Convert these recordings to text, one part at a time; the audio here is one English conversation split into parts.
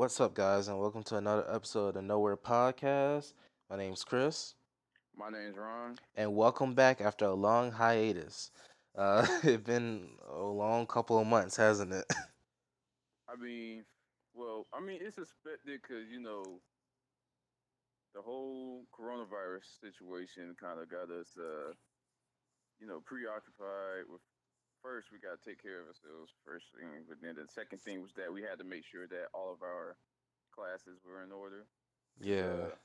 What's up, guys, and welcome to another episode of the Nowhere Podcast. My name's Chris, My name's Ron. and welcome back after a long hiatus. Uh, it's been a long couple of months, hasn't it? I mean, well, I mean, it's expected because, you know, the whole coronavirus situation kind of got us, uh, you know, preoccupied with. First, we got to take care of ourselves first thing, but then the second thing was that we had to make sure that all of our classes were in order. yeah, Uh,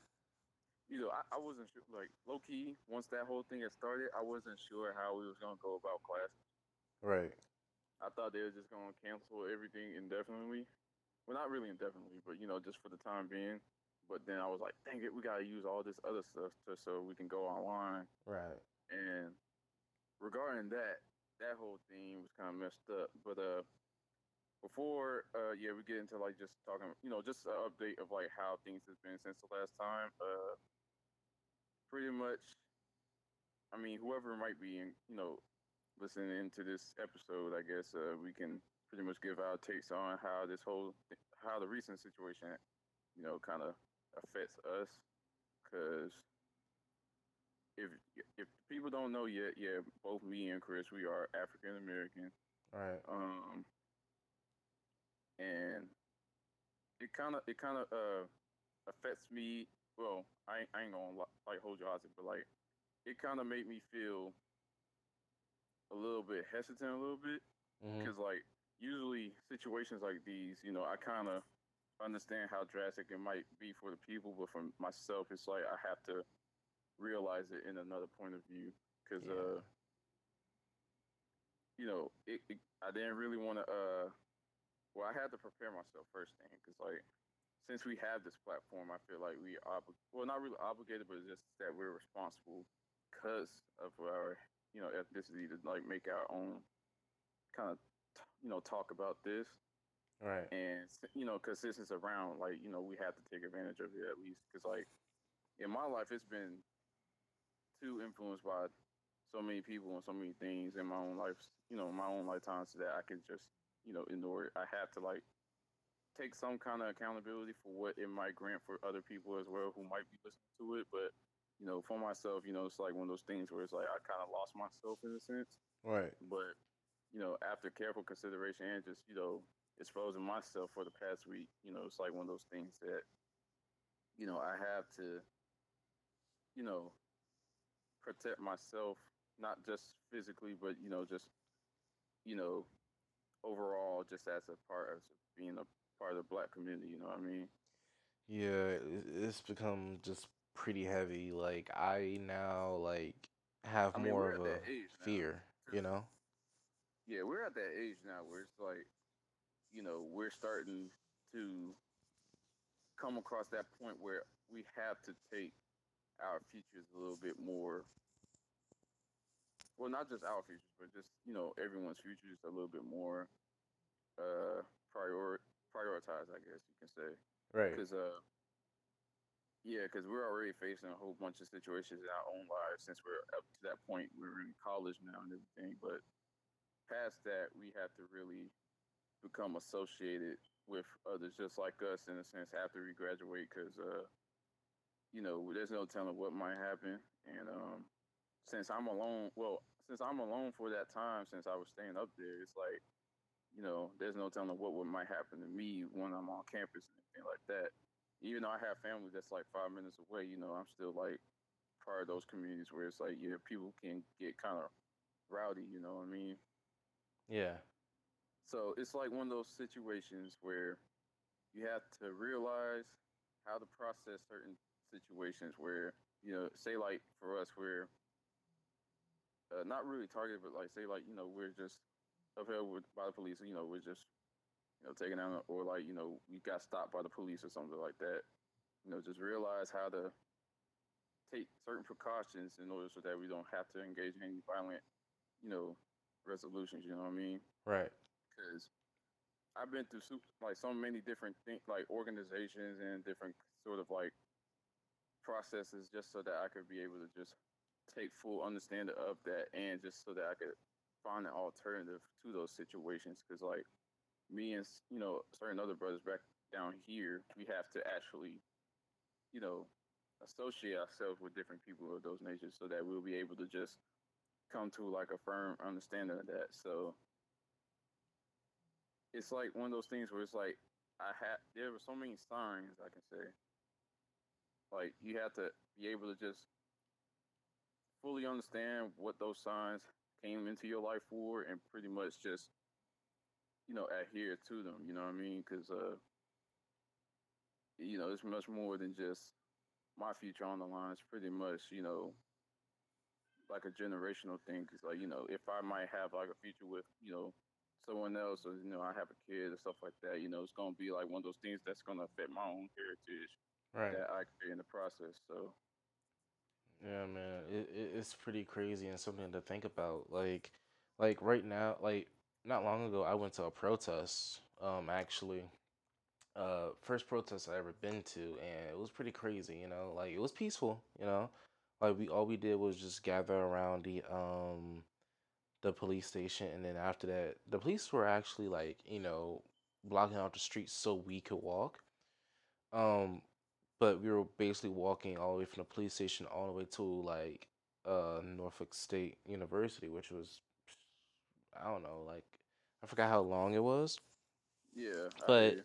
you know, I, I wasn't sure, like, low key, once that whole thing had started, I wasn't sure how we was going to go about classes. right. I thought they were just going to cancel everything indefinitely. Well, not really indefinitely, but you know, just for the time being. But then I was like, dang it, we got to use all this other stuff to, so we can go online. Right. And regarding that, that whole thing was kind of messed up. But uh, before uh, yeah, we get into like just talking, you know, just an update of like how things has been since the last time. Uh, pretty much, I mean, whoever might be in, you know, listening into this episode, I guess uh, we can pretty much give our takes on how this whole, how the recent situation, you know, kind of affects us, because if if people don't know yet, yeah, both me and Chris, we are African American, Right. um, and it kind of it kind of uh affects me. Well, I ain't, I ain't gonna like hold you hostage, but like it kind of made me feel a little bit hesitant, a little bit, because like usually situations like these, you know, I kind of understand how drastic it might be for the people, but for myself, it's like I have to realize it in another point of view, because Yeah. uh, you know, it, it I didn't really want to uh, well, I had to prepare myself first thing, because like since we have this platform, I feel like we are obli- well, not really obligated, but just that we're responsible because of our you know ethnicity to like make our own kind of you know talk about this Right. and you know because this is around like you know we have to take advantage of it at least because like in my life it's been too influenced by so many people and so many things in my own life you know my own lifetime so that i can just you know ignore it. I have to like take some kind of accountability for what it might grant for other people as well who might be listening to it. But you know for myself you know it's like one of those things where it's like i kind of lost myself in a sense. Right. but you know, after careful consideration and just you know exposing myself for the past week, you know, it's like one of those things that you know I have to, you know, protect myself not just physically, but you know, just you know, overall, just as a part of being a part of the black community. You know what I mean? Yeah, it's become just pretty heavy. Like I now like have I mean, more of a age now. fear, you know? Yeah, we're at that age now where it's like, you know, we're starting to come across that point where we have to take our futures a little bit more. Well, not just our futures, but just you know everyone's futures a little bit more uh prior prioritized, I guess you can say. Right. Because uh, yeah, because we're already facing a whole bunch of situations in our own lives since we're up to that point. We're in college now and everything, but past that, we have to really become associated with others just like us in a sense after we graduate, because uh, you know, there's no telling what might happen, and um, since I'm alone, well, since I'm alone for that time, since I was staying up there, it's like, you know, there's no telling what, what might happen to me when I'm on campus and anything like that. Even though I have family that's like five minutes away, you know, I'm still like part of those communities where it's like, yeah, people can get kind of rowdy, you know what I mean? Yeah. So it's like one of those situations where you have to realize how to process certain situations where, you know, say like for us, we're uh, not really targeted, but like say like, you know, we're just upheld with, by the police, you know, we're just, you know, taken down or like, you know, we got stopped by the police or something like that. You know, just realize how to take certain precautions in order so that we don't have to engage in any violent, you know, resolutions, you know what I mean? Right. because I've been through like so many different things, like organizations and different sort of like processes, just so that I could be able to just take full understanding of that, and just so that I could find an alternative to those situations. Because like me and you know certain other brothers back down here, we have to actually, you know, associate ourselves with different people of those natures so that we'll be able to just come to like a firm understanding of that. So it's like one of those things where it's like I had there were so many signs I can say. Like you have to be able to just fully understand what those signs came into your life for and pretty much just you know adhere to them you know what i mean? Because uh you know it's much more than just my future on the line. It's pretty much you know like a generational thing because like you know if i might have like a future with you know someone else or you know i have a kid or stuff like that you know it's going to be like one of those things that's going to affect my own heritage Right. that i create in the process so Yeah, man, it, it it's pretty crazy and something to think about. Like, like right now, like not long ago, I went to a protest. Um, actually, uh, first protest I ever been to, and it was pretty crazy. You know, like it was peaceful. You know, like we all we did was just gather around the um the police station, and then after that, the police were actually like you know blocking out the streets so we could walk. Um, but we were basically walking all the way from the police station all the way to like uh Norfolk State University, which was I don't know, like I forgot how long it was, yeah but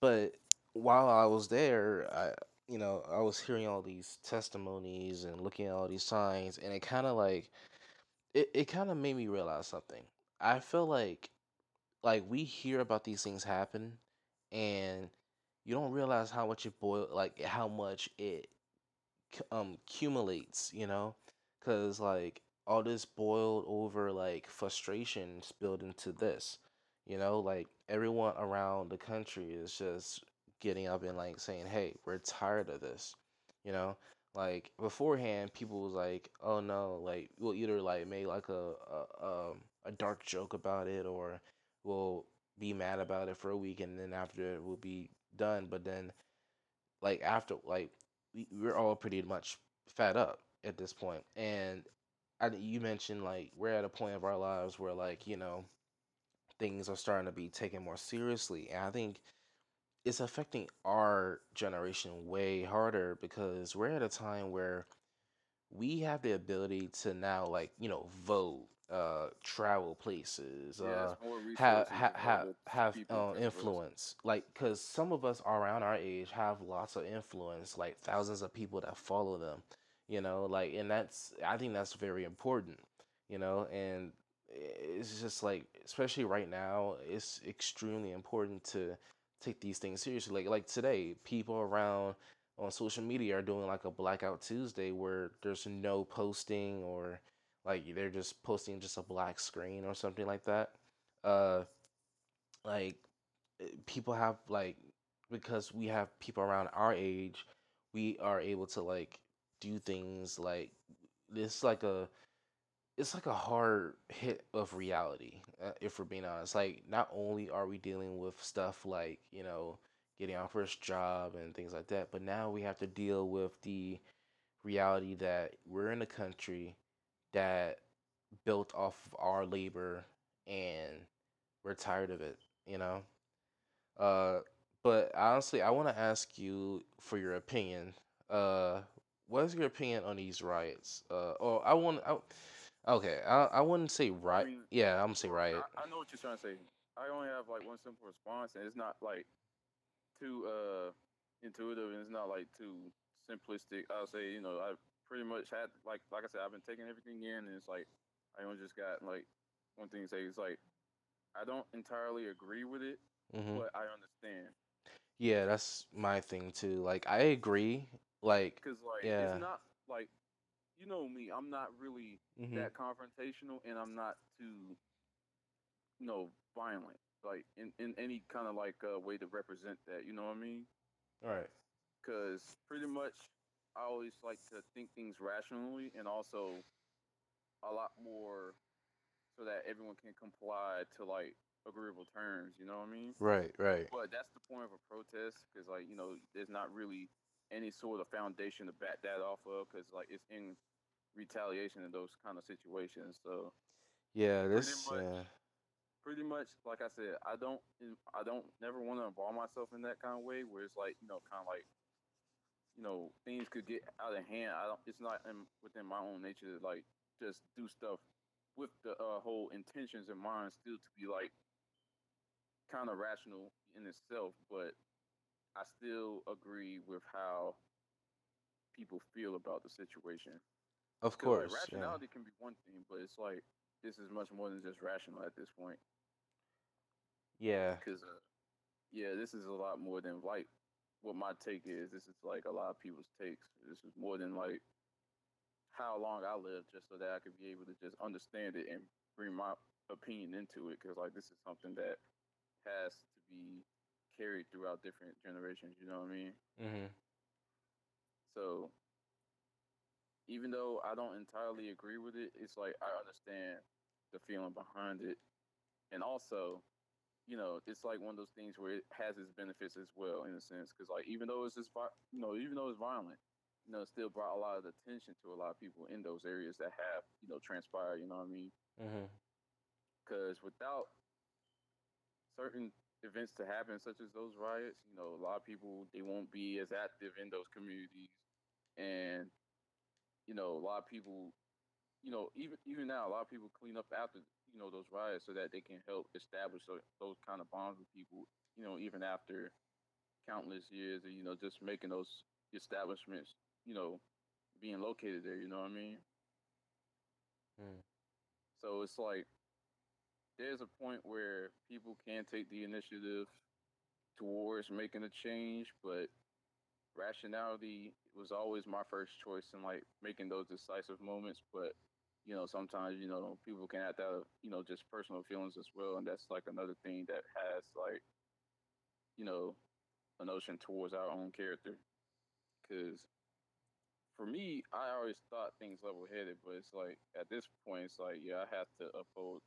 but while I was there, I you know I was hearing all these testimonies and looking at all these signs, and it kind of like it, it kind of made me realize something. I feel like like we hear about these things happen, and you don't realize how much it boil like how much it um accumulates, you know, because like all this boiled over like frustration spilled into this, you know, like everyone around the country is just getting up and like saying, "Hey, we're tired of this," you know. Like beforehand, people was like, "Oh no," like we'll either like make like a a um a dark joke about it, or we'll be mad about it for a week, and then after it, we'll be done. But then like after like we, we're all pretty much fed up at this point and I, you mentioned like we're at a point of our lives where like you know things are starting to be taken more seriously and i think it's affecting our generation way harder because we're at a time where we have the ability to now like you know vote uh travel places yeah uh have have have have uh, influence. Like because some of us around our age have lots of influence like thousands of people that follow them you know like and that's i think that's very important you know and it's just like especially right now it's extremely important to take these things seriously. Like like today people around on social media are doing like a blackout tuesday where there's no posting or like they're just posting just a black screen or something like that. Uh like eh, people have like because we have people around our age we are able to like do things like this like a it's like a hard hit of reality uh, if we're being honest. Like not only are we dealing with stuff like you know getting our first job and things like that but now we have to deal with the reality that we're in a country that built off of our labor and we're tired of it you know uh but honestly i want to ask you for your opinion uh what is your opinion on these riots uh or i want I, Okay, I I wouldn't say i right. mean Yeah, I'm gonna say riot. I, I know what you're trying to say i only have like one simple response and it's not like too uh intuitive and it's not like too simplistic. I'll say, you know, I pretty much had like like I said, I've been taking everything in and it's like I only just got like one thing to say it's like I don't entirely agree with it, hmm but I understand. Yeah, that's my thing too. Like I agree. Like Cause like it's yeah. not like you know me, I'm not really hmm that confrontational and I'm not too you know, violent. Like in, in any kind of like uh, way to represent that, you know what I mean? All right. Because pretty much I always like to think things rationally and also a lot more so that everyone can comply to like agreeable terms. You know what I mean? Right. Right. But that's the point of a protest because like you know there's not really any sort of foundation to back that off of because like it's in retaliation in those kind of situations. So Yeah. pretty This. much Yeah. pretty much like I said, I don't I don't never want to involve myself in that kind of way where it's like you know kind of like you know things could get out of hand. I don't. It's not in, within my own nature to like just do stuff with the uh, whole intentions in mind still to be like kind of rational in itself, but I still agree with how people feel about the situation. Of Because like course, yeah. rationality can be one thing, but it's like this is much more than just rational at this point. Yeah. Because uh, yeah, this is a lot more than like what my take is. This is like a lot of people's takes. This is more than like how long I live, just so that I could be able to just understand it and bring my opinion into it. Because like this is something that has to be carried throughout different generations. You know what I mean? Mhm. So even though I don't entirely agree with it, it's like I understand the feeling behind it, and also, you know, it's like one of those things where it has its benefits as well, in a sense, because like even though it's just, you know, even though it's violent, you know, it still brought a lot of attention to a lot of people in those areas that have, you know, transpired. You know what I mean? Mm-hmm. Because without certain events to happen, such as those riots, you know, a lot of people they won't be as active in those communities, and you know, a lot of people, you know, even even now, a lot of people clean up after you know those riots so that they can help establish tho- those kind of bonds with people, you know, even after countless years, of, you know, just making those establishments, you know, being located there. You know what I mean? Mm. So it's like there's a point where people can take the initiative towards making a change, but rationality was always my first choice in like making those decisive moments. But you know, sometimes you know people can act out you know just personal feelings as well, and that's like another thing that has like you know a notion towards our own character. Because for me, I always thought things level headed, but it's like at this point, it's like yeah, I have to uphold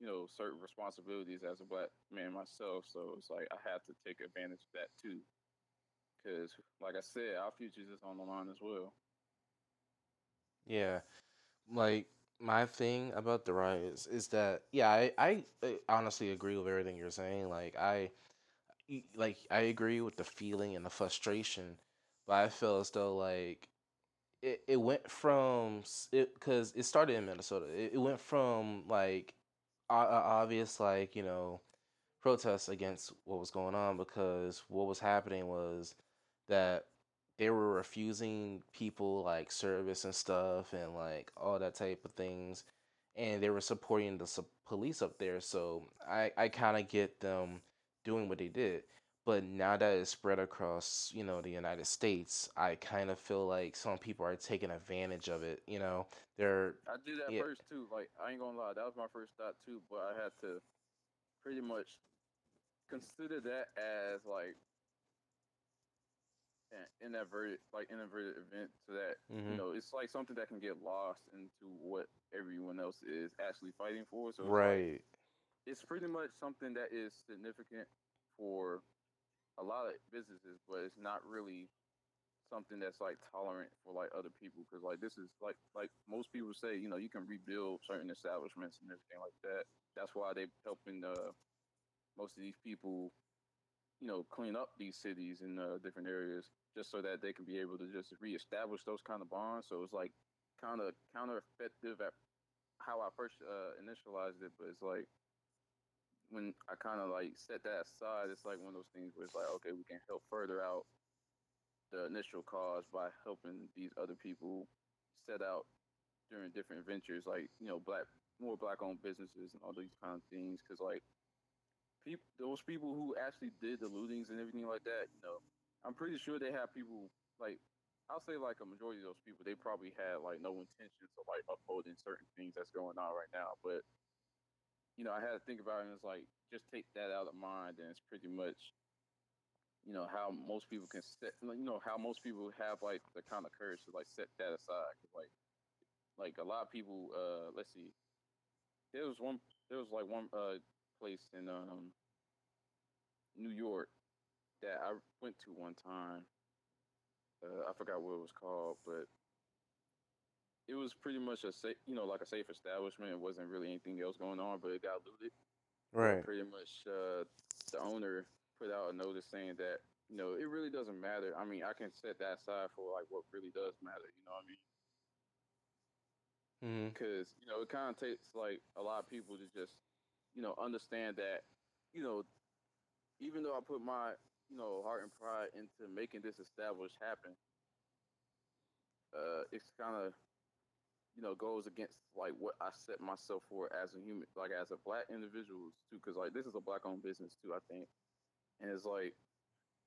you know certain responsibilities as a black man myself. So it's like I have to take advantage of that too. Because like I said, our future is on the line as well. Yeah. Like my thing about the riots is that yeah, I, I honestly agree with everything you're saying. Like I like I agree with the feeling and the frustration, but I feel as though like it, it went from it because it started in Minnesota. It, it went from like obvious like you know protests against what was going on because what was happening was that they were refusing people like service and stuff and like all that type of things and they were supporting the sup- police up there so i i kind of get them doing what they did but now that it's spread across you know the united states i kind of feel like some people are taking advantage of it you know they're I did that yeah first too. Like I ain't gonna lie, that was my first thought too. But I had to pretty much consider that as like inadvertent, like inadvertent event to that. You hmm know, it's like something that can get lost into what everyone else is actually fighting for. So it's like right it's pretty much something that is significant for a lot of businesses, but it's not really something that's like tolerant for like other people because like this is like like most people say you know you can rebuild certain establishments and everything like that that's why they're helping uh most of these people you know clean up these cities in uh, different areas just so that they can be able to just reestablish those kind of bonds so it's like kind of counter effective at how i first uh initialized it but it's like when i kind of like set that aside it's like one of those things where it's like okay we can help further out the initial cause by helping these other people set out during different ventures, like you know, black more black owned businesses and all these kind of things. Because like people, those people who actually did the lootings and everything like that, you know, I'm pretty sure they have people like I'll say like a majority of those people, they probably had like no intentions of like upholding certain things that's going on right now. But you know, I had to think about it and it's like just take that out of mind and it's pretty much you know how most people can set you know how most people have like the kind of courage to like set that aside like like a lot of people uh let's see there was one there was like one uh place in um new york that i went to one time uh i forgot what it was called but it was pretty much a safe, you know, like a safe establishment. It wasn't really anything else going on, but it got looted. Right. Pretty much, uh, the owner put out a notice saying that you know it really doesn't matter. I mean, I can set that aside for like what really does matter. You know what I mean? Mm-hmm. Because you know it kind of takes like a lot of people to just you know understand that you know even though I put my you know heart and pride into making this established happen, uh, it's kind of you know goes against like what I set myself for as a human, like as a black individual too. Because like this is a black owned business too, I think, and it's like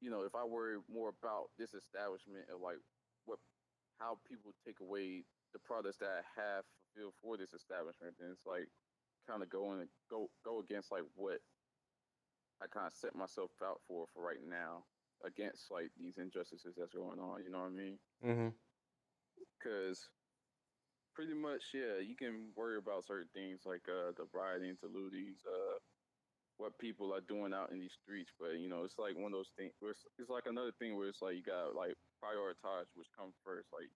you know if I worry more about this establishment of like what how people take away the products that I have fulfilled for this establishment, then it's like kind of go going go go against like what I kind of set myself out for for right now against like these injustices that's going on. You know what I mean? Mm-hmm. Because pretty much, yeah, you can worry about certain things like uh, the rioting, the lootings, uh, what people are doing out in these streets. But you know, it's like one of those things. Where it's, it's like another thing where it's like you got like prioritize which comes first, like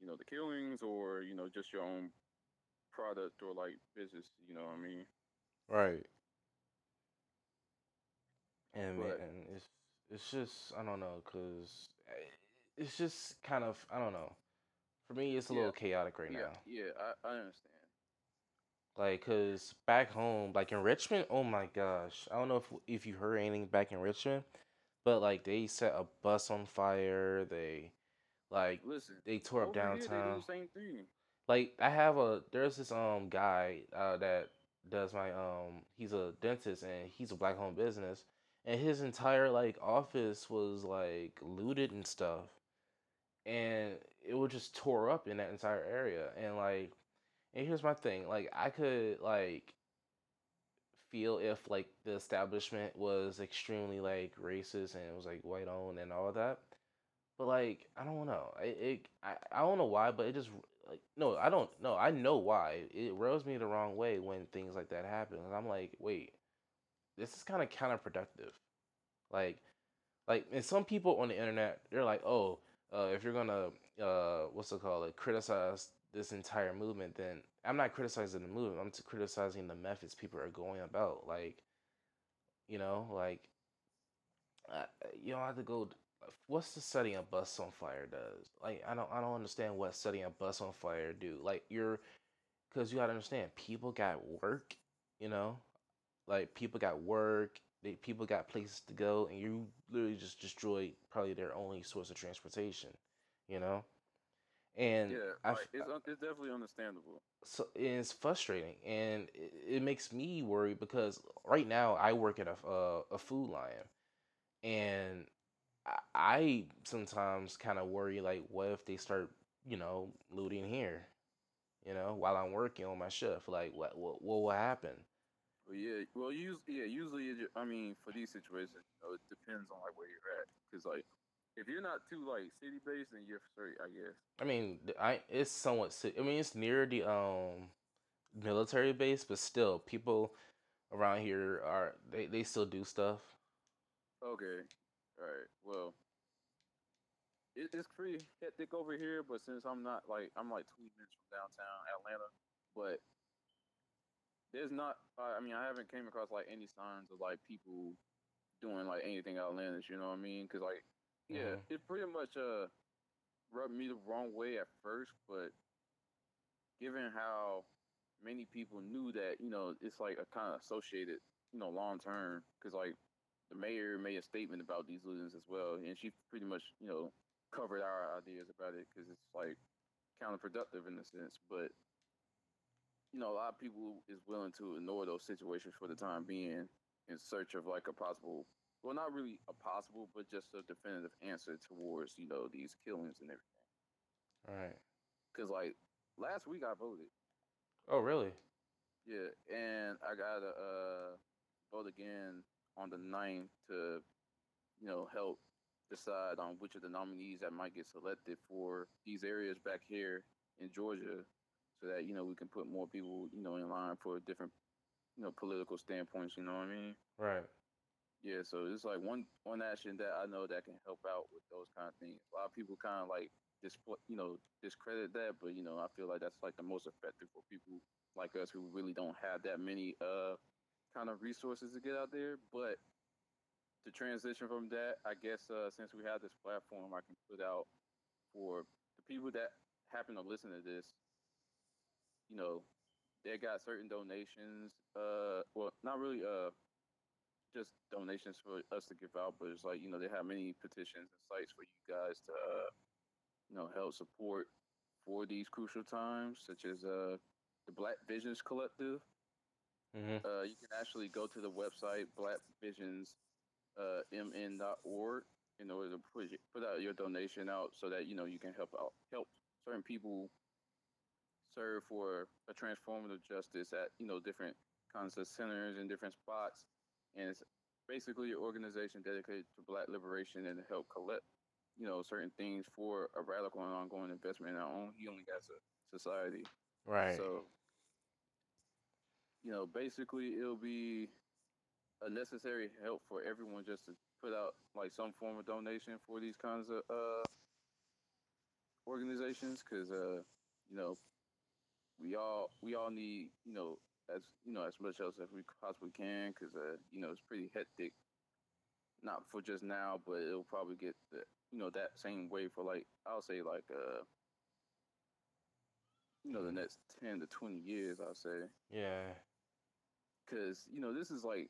you know the killings or you know just your own product or like business. You know what I mean? Right. And But it's it's just I don't know, cause eh, it's just kind of I don't know. For me, it's a yeah, little chaotic right yeah, now. yeah. I, I understand. Like, cause back home, like in Richmond, oh my gosh, I don't know if if you heard anything back in Richmond, but like they set a bus on fire. They like Listen, they tore up over here downtown. the same thing. Like I have a there's this um guy uh that does my um he's a dentist and he's a black owned business and his entire like office was like looted and stuff and it was just tore up in that entire area and like and here's my thing like I could like feel if like the establishment was extremely like racist and it was like white owned and all that but like I don't know it, it I, I don't know why but it just like no I don't know I know why. It rubs me the wrong way when things like that happen 'Cause I'm like wait this is kind of counterproductive. Like like and some people on the internet they're like oh uh, if you're gonna uh what's it called like criticize this entire movement then i'm not criticizing the movement i'm criticizing the methods people are going about. Like you know like you don't have to go what's the setting a bus on fire does like i don't i don't understand what setting a bus on fire do like you're because you gotta understand people got work you know like people got work, they people got places to go, and you literally just destroyed probably their only source of transportation, you know. And Yeah, I, like it's un- it's definitely understandable. so it's frustrating, and it, it makes me worry because right now I work at a a, uh, a food line, and I, sometimes kind of worry like, what if they start, you know, looting here, you know, while I'm working on my shift, like what what what will happen? But yeah, well, usually, yeah, usually, it, I mean, for these situations, you know, it depends on like where you're at. Cause like, if you're not too like city based, then you're straight, I guess. I mean, I it's somewhat. I mean, it's near the um military base, but still, people around here are they they still do stuff. Okay, all right. Well, it, it's pretty hectic over here, but since I'm not like I'm like 20 minutes from downtown Atlanta, but there's not. Uh, I mean, I haven't came across like any signs of like people doing like anything outlandish. You know what I mean? Cause like, yeah, hmm it pretty much uh rubbed me the wrong way at first, but given how many people knew that, you know, it's like a kind of associated, you know, long term, because like the mayor made a statement about these lootings as well, and she pretty much, you know, covered our ideas about it because it's like counterproductive in a sense, but you know, a lot of people is willing to ignore those situations for the time being in search of like a possible, well, not really a possible, but just a definitive answer towards, you know, these killings and everything. All right. Because like last week I voted, Oh, really? yeah, and I got to uh, vote again on the 9th to, you know, help decide on which of the nominees that might get selected for these areas back here in Georgia, so that you know we can put more people, you know, in line for different, you know, political standpoints. You know what I mean? Right. Yeah, so it's like one one action that I know that can help out with those kind of things. A lot of people kind of like display, you know, discredit that, but you know, I feel like that's like the most effective for people like us who really don't have that many uh kind of resources to get out there. But to transition from that, I guess uh, since we have this platform, I can put out for the people that happen to listen to this. You know, they got certain donations. Uh, well, not really. Uh, just donations for us to give out, but it's like you know they have many petitions and sites for you guys to uh, you know help support for these crucial times, such as uh, the Black Visions Collective. Mm-hmm. Uh, you can actually go to the website blackvisionsmn.org uh, in order to put put out your donation out so that you know you can help out help certain people serve for a transformative justice at you know different kinds of centers and different spots and it's basically an organization dedicated to black liberation and to help collect you know certain things for a radical and ongoing investment in our own healing as a society Right. so you know basically it'll be a necessary help for everyone just to put out like some form of donation for these kinds of uh organizations because uh you know we all we all need you know as you know as much else as we possibly can because uh you know it's pretty hectic not for just now but it'll probably get the you know that same way for like i'll say like uh you know the next 10 to 20 years i'll say Yeah. Because you know this is like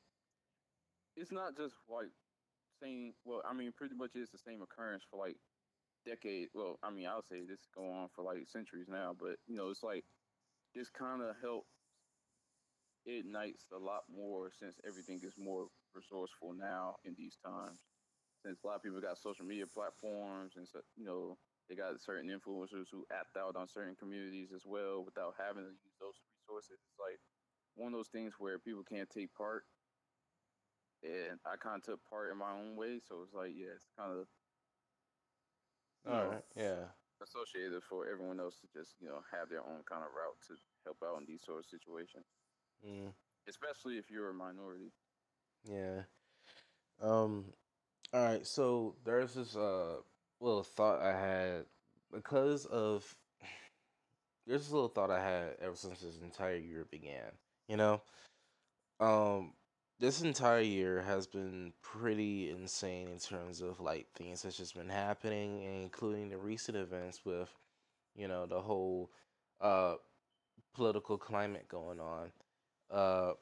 it's not just like saying well i mean pretty much it's the same occurrence for like decades well i mean i'll say this go on for like centuries now but you know it's like this kind of helps it ignites a lot more since everything is more resourceful now in these times. Since a lot of people got social media platforms and so you know they got certain influencers who act out on certain communities as well without having to use those resources it's like one of those things where people can't take part and I kind of took part in my own way. So it's like, yeah, it's kind of you All know, right. Yeah. associated for everyone else to just you know have their own kind of route to help out in these sort of situations, Mm, especially if you're a minority. yeah. Um. All right. So there's this uh little thought I had because of there's this little thought I had ever since this entire year began. You know, um, this entire year has been pretty insane in terms of like things that's just been happening, including the recent events with, you know, the whole uh political climate going on. Uh,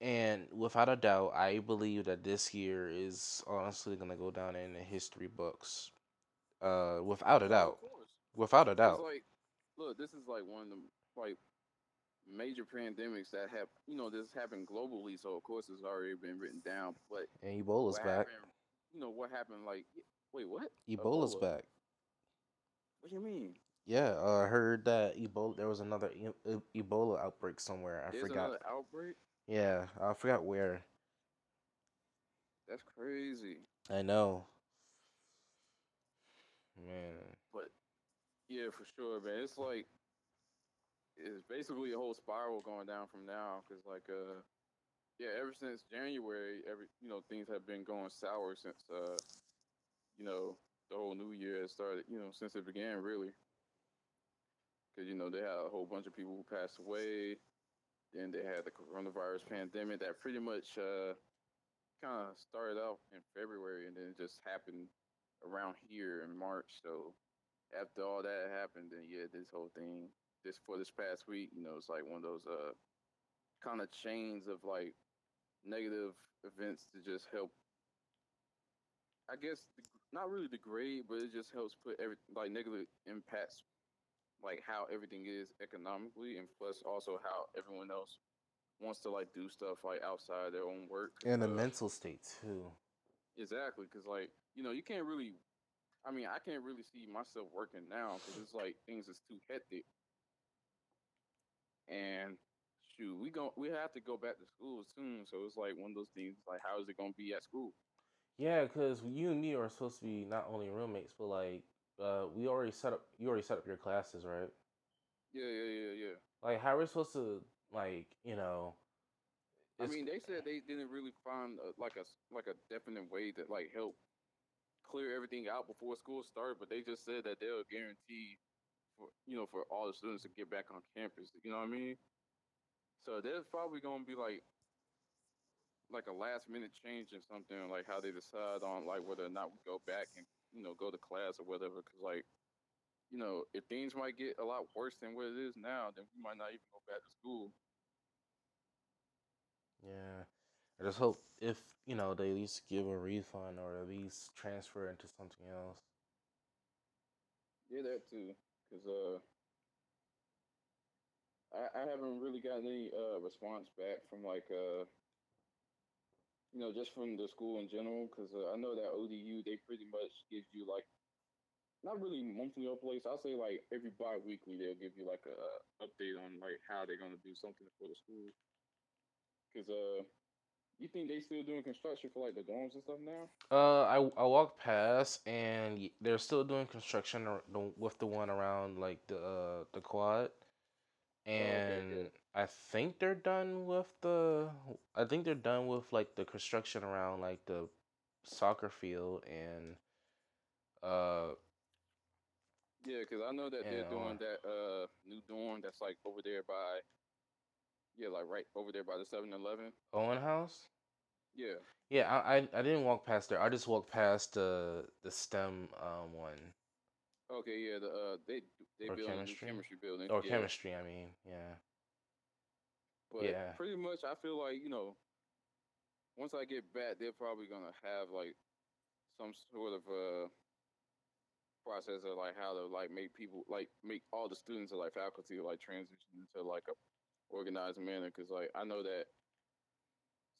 and without a doubt, I believe that this year is honestly gonna go down in the history books. Uh, without a doubt, without a It's doubt. like, look, this is like one of the like major pandemics that have you know this happened globally, so of course it's already been written down. But And Ebola's back. happened? You know what happened? Like, wait, what? Ebola's Ebola? back. What do you mean? Yeah, uh, I heard that Ebola. There was another e- e- Ebola outbreak somewhere. I There's forgot. another outbreak. Yeah, I forgot where. That's crazy. I know. Man. But yeah, for sure, man. It's like it's basically a whole spiral going down from now because, like, uh, yeah, ever since January, every you know things have been going sour since uh, you know, the whole new year has started. You know, since it began, really. Because you know they had a whole bunch of people who passed away. Then they had the coronavirus pandemic that pretty much uh, kind of started out in February and then it just happened around here in March. So after all that happened, then yeah, this whole thing, this for this past week, you know, it's like one of those uh kind of chains of like negative events to just help. I guess not really degrade, but it just helps put every like negative impacts, like how everything is economically, and plus also how everyone else wants to like do stuff like outside their own work. And the uh, mental state too. Exactly, because like you know you can't really. I mean, I can't really see myself working now because it's like things is too hectic. And shoot, we go we have to go back to school soon, so it's like one of those things. Like, how is it gonna be at school? Yeah, because you and me are supposed to be not only roommates, but like, uh, we already set up. You already set up your classes, right? Yeah, yeah, yeah, yeah. Like, how are we supposed to like, you know? I mean, they said they didn't really find a, like a like a definite way that like help clear everything out before school started, but they just said that they'll guarantee for you know for all the students to get back on campus. You know what I mean? So there's probably gonna be like like a last minute change in something like how they decide on like whether or not we go back and you know go to class or whatever. Because like you know if things might get a lot worse than what it is now, then we might not even go back to school. Yeah. I just hope if you know they at least give a refund or at least transfer into something else. Yeah, that too. Cause uh, I I haven't really gotten any uh response back from like uh you know just from the school in general. Cause uh, I know that ODU they pretty much give you like not really monthly updates. I'll say like every bi-weekly they'll give you like a, update on like how they're gonna do something for the school. Cause uh you think they still doing construction for like the dorms and stuff now? Uh, I I walked past and they're still doing construction with the one around like the uh, the quad, Oh, okay, and. I think they're done with the. I think they're done with like the construction around like the soccer field and uh Yeah, because I know that they're uh, doing that uh new dorm that's like over there by yeah, like right over there by the Seven Eleven. Owen House. Yeah. Yeah, I, I I didn't walk past there. I just walked past the the STEM um one Okay, yeah, the uh they they or new chemistry chemistry building. or Yeah. chemistry. I mean, yeah, But yeah, pretty much I feel like, you know, once I get back they're probably gonna have like some sort of uh process of like how to like make people like make all the students or like faculty like transition into like a organized manner because like I know that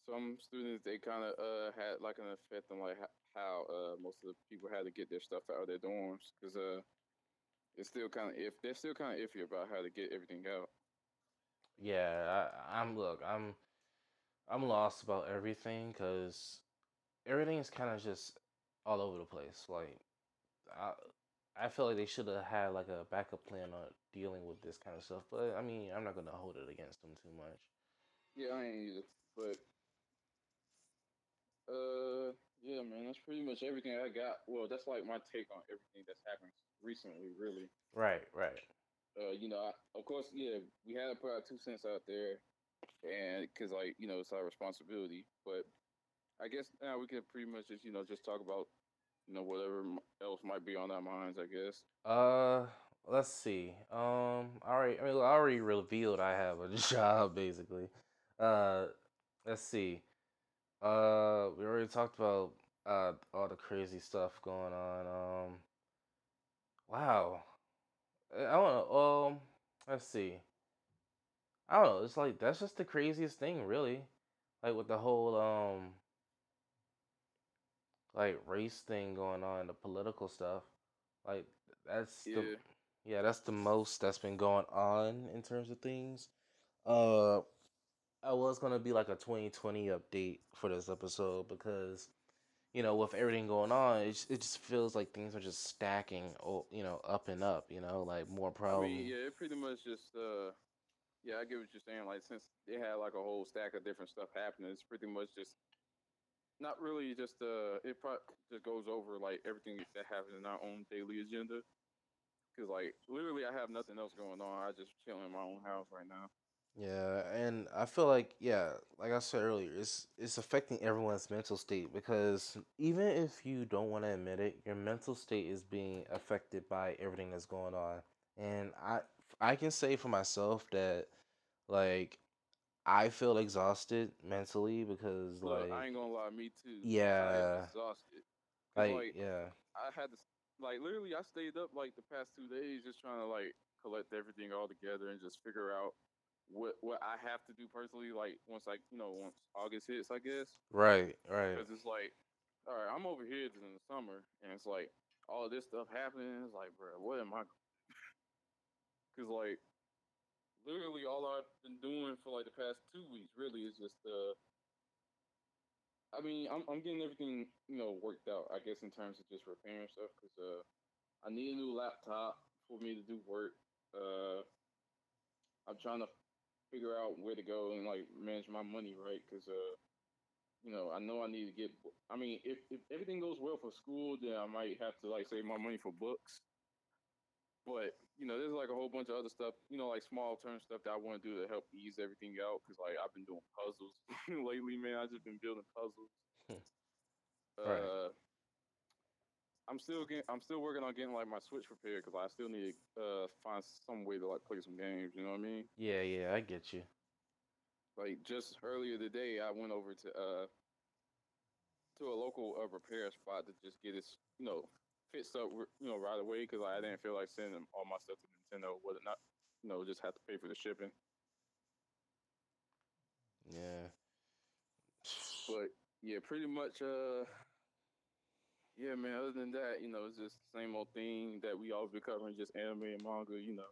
some students they kind of uh had like an effect on like how uh most of the people had to get their stuff out of their dorms because uh it's still kind of if they're still kind of iffy about how to get everything out. yeah. I, I'm look. I'm I'm lost about everything because everything is kind of just all over the place. Like I I feel like they should have had like a backup plan on dealing with this kind of stuff. But I mean, I'm not gonna hold it against them too much. Yeah, I ain't either, but uh yeah, man, that's pretty much everything I got. Well, that's like my take on everything that's happened recently, really. Right, right. Uh, you know, I, of course, yeah, we had to put our two cents out there, and because like you know it's our responsibility. But I guess now we can pretty much just you know just talk about you know whatever else might be on our minds. I guess. Uh, let's see. Um, I already, I mean, I already revealed I have a job basically. Uh, let's see. Uh, we already talked about uh all the crazy stuff going on. Um, wow. I I don't know. Um, let's see. I don't know. It's like that's just the craziest thing, really. Like with the whole um like race thing going on, the political stuff. Like that's the Yeah. yeah, that's the most that's been going on in terms of things. Uh, I was gonna be like a 2020 update for this episode because you know with everything going on, it just, it just feels like things are just stacking, you know, up and up. You know, like more I mean, problems. yeah, it pretty much just uh, yeah, I get what you're saying. Like since they had like a whole stack of different stuff happening, it's pretty much just not really just uh, it just goes over like everything that happens in our own daily agenda. Cause like literally, I have nothing else going on. I just chill in my own house right now. Yeah, and I feel like yeah, like I said earlier, it's it's affecting everyone's mental state because even if you don't want to admit it, your mental state is being affected by everything that's going on. And I I can say for myself that like I feel exhausted mentally because Look, I ain't gonna lie, me too. Yeah, exhausted. Like like yeah, I had to like literally I stayed up like the past two days just trying to like collect everything all together and just figure out what what I have to do personally. Like once like you know once August hits, I guess. right, right. Because it's like, all right, I'm over here in the summer, and it's like all this stuff happening. It's like, bro, what am I? Because like literally all I've been doing for like the past two weeks really is just uh. I mean, I'm I'm getting everything you know worked out. I guess in terms of just repairing stuff, because uh, I need a new laptop for me to do work. Uh, I'm trying to figure out where to go and like manage my money right, because uh, you know, I know I need to get. I mean, if if everything goes well for school, then I might have to like save my money for books. But you know, there's like a whole bunch of other stuff, you know, like small term stuff that I want to do to help ease everything out. Cause like I've been doing puzzles lately, man. I've just been building puzzles. Right. uh, I'm still getting, I'm still working on getting like my Switch prepared because I still need to uh, find some way to like play some games. You know what I mean? Yeah, yeah, I get you. Like just earlier today, I went over to uh to a local uh, repair spot to just get it, you know, fixed up, you know, right away because I didn't feel like sending all my stuff to Nintendo. Was it not, you know, just have to pay for the shipping. Yeah. But yeah, pretty much. Uh, yeah, man. Other than that, you know, it's just the same old thing that we always be covering, just anime and manga. You know.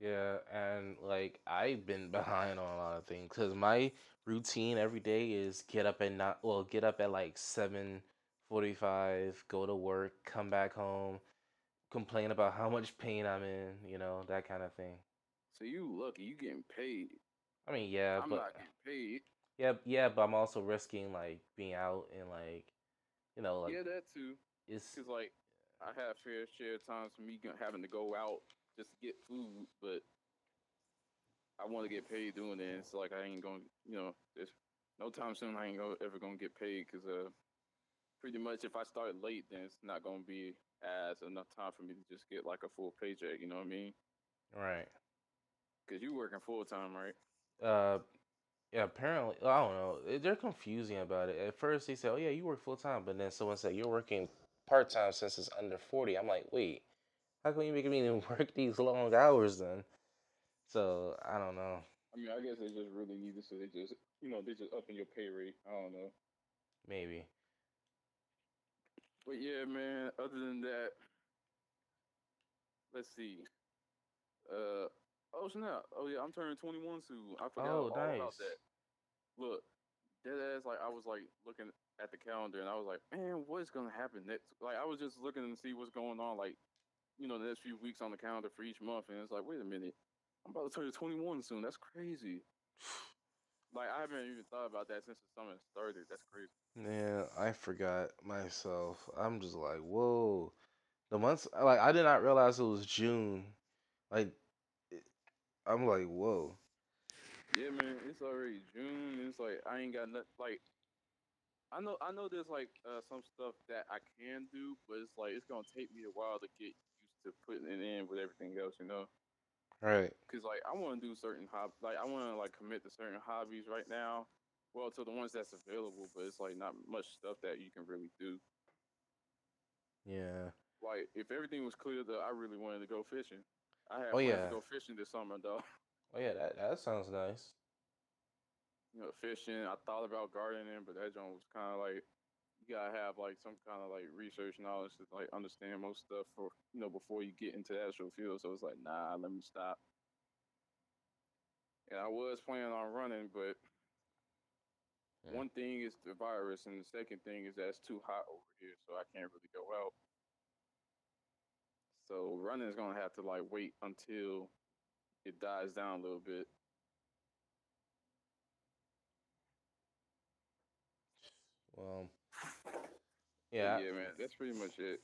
Yeah, and like I've been behind on a lot of things because my routine every day is get up at not well get up at like seven forty five, go to work, come back home, complain about how much pain I'm in, you know that kind of thing. So you lucky, you getting paid. I mean, yeah, but I'm but not getting paid. yeah, yeah, but I'm also risking like being out and like you know like yeah, that too. it's Cause like I have fair share of times for me having to go out just to get food, but I want to get paid doing it. It's like I ain't gonna, you know, there's no time soon I ain't gonna, ever gonna get paid because uh, pretty much if I start late, then it's not gonna be as enough time for me to just get like a full paycheck. You know what I mean? right. Because you working full time, right? Uh, yeah. Apparently, I don't know. They're confusing about it. At first, they say, "Oh yeah, you work full time," but then someone said you're working part time since it's under forty. I'm like, wait, how come you making me work these long hours then? So I don't know. I mean, I guess they just really need it, so they just, you know, they just upping your pay rate. I don't know. Maybe. But yeah, man. Other than that, let's see. Uh oh snap! Oh yeah, I'm turning 21 soon. I forgot Oh, all about that. Look, dead ass. Like I was like looking at the calendar, and I was like, man, what's gonna happen next? Like I was just looking to see what's going on. Like you know, the next few weeks on the calendar for each month, and it's like, wait a minute, I'm about to turn 21 soon. That's crazy. Like I haven't even thought about that since the summer started. That's crazy. Yeah, I forgot myself. I'm just like, whoa. The months like I did not realize it was June. Like, it- I'm like, whoa. Yeah, man, it's already June. It's like I ain't got nothing. Like I know, I know. There's like uh, some stuff that I can do, but it's like it's gonna take me a while to get used to putting it in with everything else, you know. Right. Cause like I want to do certain hobbies. like I want to like commit to certain hobbies right now. Well, to the ones that's available, but it's like not much stuff that you can really do. Yeah. Like if everything was clear, though, I really wanted to go fishing. I had Oh, yeah. to go fishing this summer, though. Oh yeah, that that sounds nice. you know, fishing. I thought about gardening, but that joint was kind of like you gotta have like some kind of like research knowledge to like understand most stuff for you know before you get into the actual field. So it's like, nah, let me stop. And I was planning on running, but Yeah. one thing is the virus, and the second thing is that it's too hot over here, so I can't really go out. So running is gonna have to like wait until it dies down a little bit. Well, yeah, yeah, man, that's pretty much it.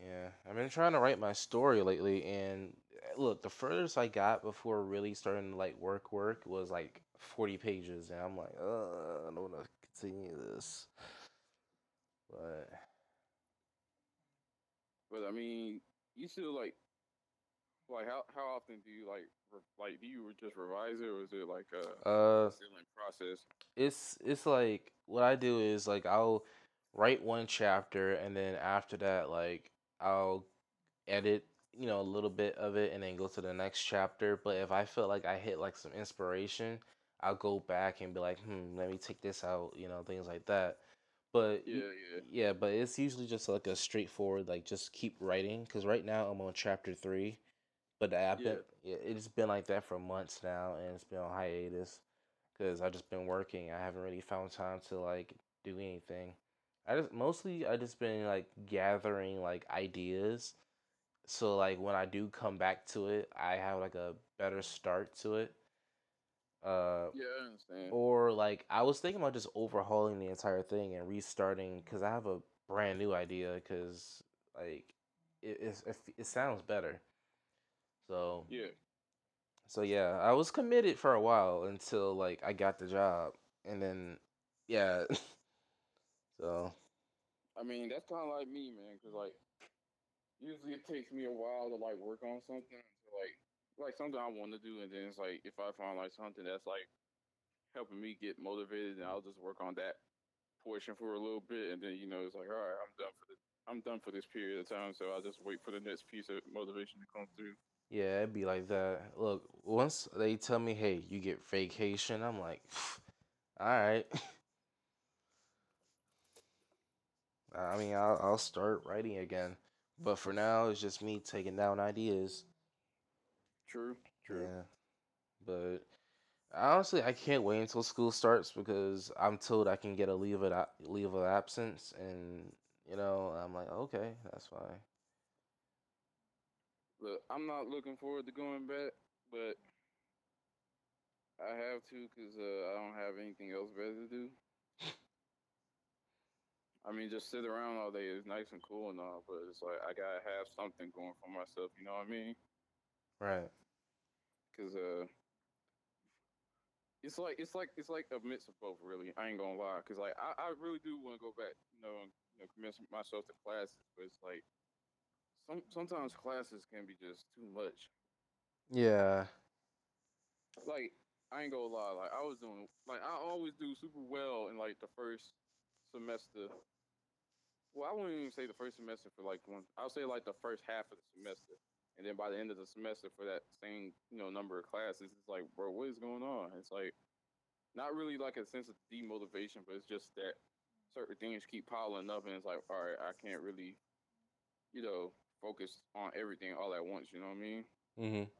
yeah. I've been trying to write my story lately, and uh, look, the furthest I got before really starting to like work work was like 40 pages, and I'm like, uh, I don't want to continue this. But But I mean, you still like, like how how often do you like re- like do you just revise it or is it like a uh, process? it's it's like what I do is like I'll write one chapter, and then after that, like I'll edit, you know, a little bit of it and then go to the next chapter. But if I feel like I hit like some inspiration, I'll go back and be like, hmm, let me take this out, you know, things like that. But Yeah, yeah. yeah, but it's usually just like a straightforward, like just keep writing. Cause right now I'm on chapter three, but I've Yeah. been, yeah, it's been like that for months now, and it's been on hiatus. Cause I just been working. I haven't really found time to like do anything. I just mostly I just been like gathering like ideas so like when I do come back to it, I have like a better start to it. Uh, Yeah, I understand. or like I was thinking about just overhauling the entire thing and restarting because I have a brand new idea because like it, it it sounds better. So Yeah. so yeah, I was committed for a while until like I got the job and then yeah. so I mean, that's kind of like me, man. Cause like, usually it takes me a while to like work on something, to like, like something I want to do, and then it's like if I find like something that's like helping me get motivated, and I'll just work on that portion for a little bit, and then you know it's like, all right, I'm done for the, I'm done for this period of time, so I'll just wait for the next piece of motivation to come through. yeah, it'd be like that. Look, once they tell me, hey, you get vacation, I'm like, all right. I mean, I'll, I'll start writing again. But for now, it's just me taking down ideas. True. True. Yeah. But honestly, I can't wait until school starts because I'm told I can get a leave of leave of absence, and you know, I'm like, okay, that's fine. Look, I'm not looking forward to going back, but I have to because uh, I don't have anything else better to do. I mean, just sit around all day is nice and cool and all, but it's like I gotta have something going for myself. You know what I mean? Right. Because uh, it's like it's like it's like a mix of both. Really, I ain't gonna lie. Because like I, I really do want to go back. You know, and you know, commit myself to classes, but it's like some sometimes classes can be just too much. Yeah. like I ain't gonna lie, like I was doing like I always do super well in like the first semester. Well, I wouldn't even say the first semester for like one. I'll say like the first half of the semester, and then by the end of the semester for that same you know number of classes, it's like, bro, what is going on? It's like not really like a sense of demotivation, but it's just that certain things keep piling up, and it's like, all right, I can't really, you know, focus on everything all at once. You know what I mean? Mhm.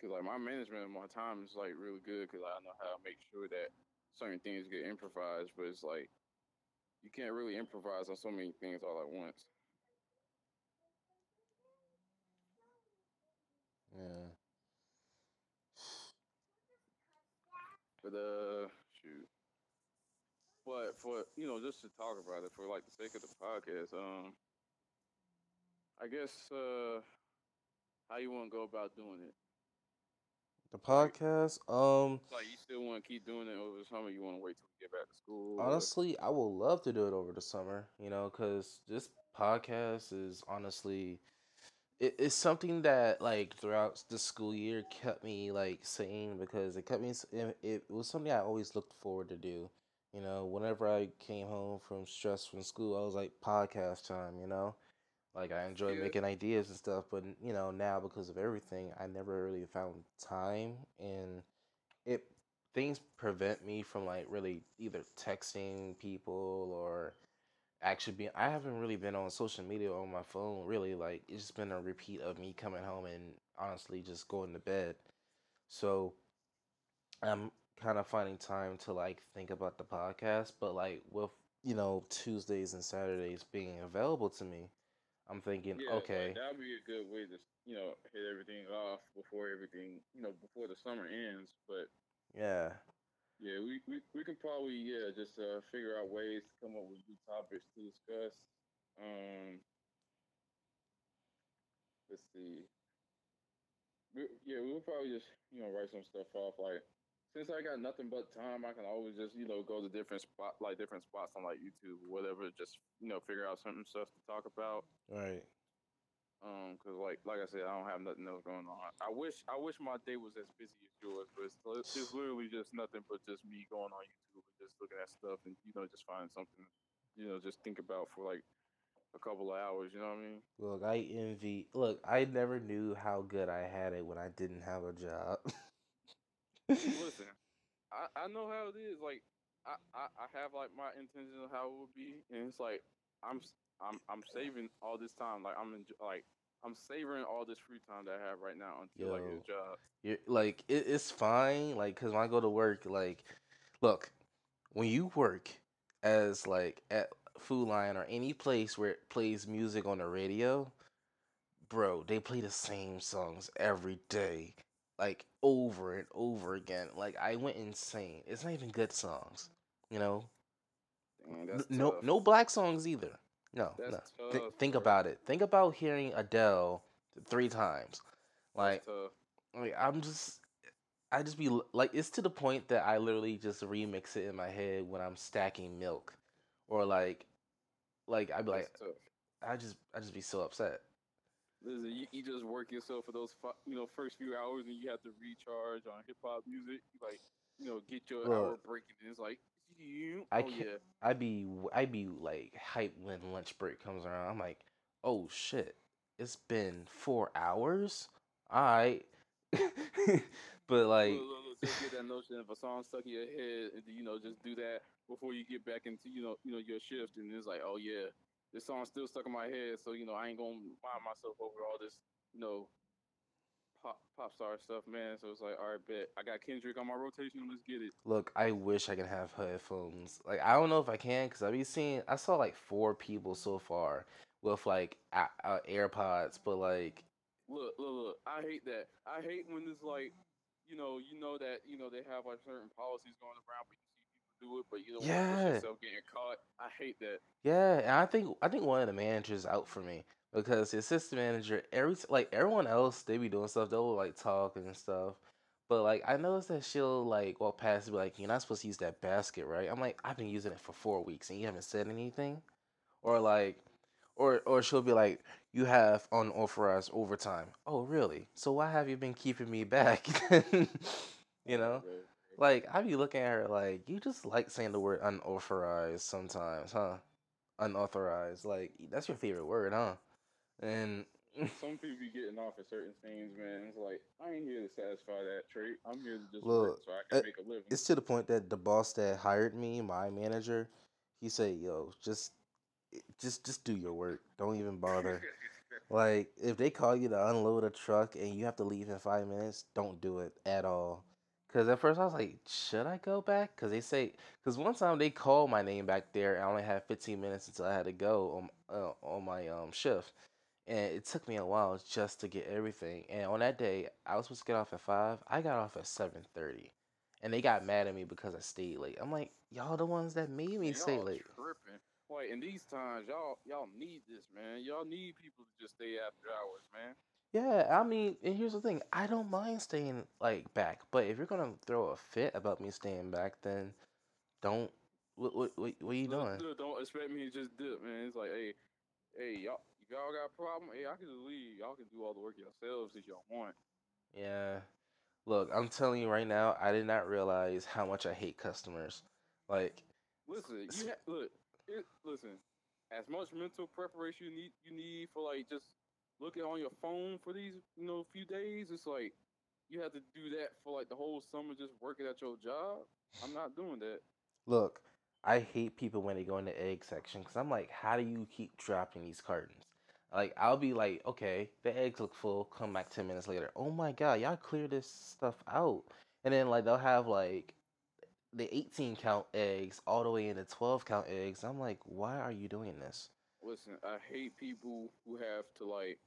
Cause like my management of my time is like really good because I know how to make sure that certain things get improvised, but it's like you can't really improvise on so many things all at once. Yeah. But uh, shoot. But for you know, just to talk about it for like the sake of the podcast, um, I guess uh, how you want to go about doing it? The podcast. Um. Like you still want to keep doing it over the summer? You want to wait till we get back to school? Honestly, I would love to do it over the summer, you know, because this podcast is honestly, it, it's something that like throughout the school year kept me like sane because it kept me. It, it was something I always looked forward to do. You know, whenever I came home from stress from school, I was like podcast time. You know, like I enjoy Yeah. making ideas and stuff, but you know now because of everything, I never really found time and it things prevent me from like really either texting people or actually being I haven't really been on social media on my phone really like it's just been a repeat of me coming home and honestly just going to bed. So I'm kind of finding time to like think about the podcast, but like with you know Tuesdays and Saturdays being available to me, I'm thinking Yeah, okay, like, that'd be a good way to you know hit everything off before everything you know before the summer ends. But yeah, yeah, we we, we can probably yeah just uh, figure out ways to come up with new topics to discuss. Um, let's see. We, yeah, we'll probably just you know write some stuff off. Like since I got nothing but time, I can always just you know go to different spot like different spots on like YouTube or whatever. Just you know figure out something stuff to talk about. right. Um, cause like like I said, I don't have nothing else going on. I wish I wish my day was as busy as yours, but it's, it's literally just nothing but just me going on YouTube and just looking at stuff and you know just finding something, you know, just think about for like a couple of hours. You know what I mean? Look, I envy. Look, I never knew how good I had it when I didn't have a job. Listen, I I know how it is. Like I I, I have like my intentions of how it would be, and it's like I'm I'm I'm saving all this time. Like I'm enjo- like I'm savoring all this free time that I have right now until I get a job. You're, like it, it's fine. Like, cause when I go to work, like, look, when you work as like at Food Lion or any place where it plays music on the radio, bro, they play the same songs every day. like over and over again. Like I went insane. It's not even good songs, you know. Mm, Damn, no, tough. no black songs either. No, that's no. Th- think bro. about it. Think about hearing Adele three times. Like, tough. like I'm just, I just be like, it's to the point that I literally just remix it in my head when I'm stacking milk, or like, like I'd be like, I just, I just be so upset. Listen, you, you just work yourself for those, you know, first few hours, and you have to recharge on hip hop music. like, you know, get your Look, hour break, and it's like, I oh, yeah. I be I'd be like hype when lunch break comes around. I'm like, oh shit, it's been four hours. All right, but like, look, look, look, just get that notion if a song stuck in your head, and you know, just do that before you get back into you know you know your shift, and it's like, oh yeah, this song's still stuck in my head, so you know I ain't gonna mind myself over all this you know pop star stuff, man. So it's like, all right, bet I got Kendrick on my rotation. Let's get it. Look, I wish I could have headphones. Like I don't know if I can because I be seeing. I saw like four people so far with like a- a- AirPods, but like. Look, look, look! I hate that. I hate when it's like, you know, you know that you know they have like certain policies going around, but you see people do it, but you don't yeah. want yourself getting caught. I hate that. Yeah, and I think I think one of the managers out for me because the assistant manager, every like everyone else, they be doing stuff. They'll like talk and stuff. But like I noticed that she'll like walk past and be like, "You're not supposed to use that basket, right?" I'm like, "I've been using it for four weeks and you haven't said anything," or like, or or she'll be like, "You have unauthorized overtime." Oh, really? So why have you been keeping me back? you know, like I be looking at her like, you just like saying the word unauthorized sometimes, huh? Unauthorized, like that's your favorite word, huh? And some people be getting off at certain things, man. It's like I ain't here to satisfy that trait. I'm here to just look, work so I can uh, make a living. It's to the point that the boss that hired me, my manager, he said, "Yo, just, just, just do your work. Don't even bother." like if they call you to unload a truck and you have to leave in five minutes, don't do it at all. Cause at first I was like, should I go back? Cause they say, cause one time they called my name back there. I only had 15 minutes until I had to go on uh, on my um shift, and it took me a while just to get everything. And on that day, I was supposed to get off at five. I got off at seven thirty, and they got mad at me because I stayed late. I'm like, y'all the ones that made me stay late. Tripping. Wait, in these times, y'all y'all need this, man. Y'all need people to just stay after hours, man. Yeah, I mean, and here's the thing: I don't mind staying like back, but if you're gonna throw a fit about me staying back, then don't. What what what, what are you doing? Don't expect me to just dip, man. It's like, hey, hey, y'all y'all got a problem, hey, I can just leave. Y'all can do all the work yourselves if y'all want. Yeah. Look, I'm telling you right now, I did not realize how much I hate customers. Like, listen, you ha- look, it, listen. As much mental preparation you need, you need for like just looking on your phone for these, you know, few days. It's like you have to do that for like the whole summer, just working at your job. I'm not doing that. Look, I hate people when they go in the egg section because I'm like, how do you keep dropping these cartons? Like I'll be like, okay, the eggs look full. Come back ten minutes later. Oh my god, y'all clear this stuff out. And then like they'll have like the 18 count eggs all the way into 12 count eggs. I'm like, why are you doing this? Listen, I hate people who have to like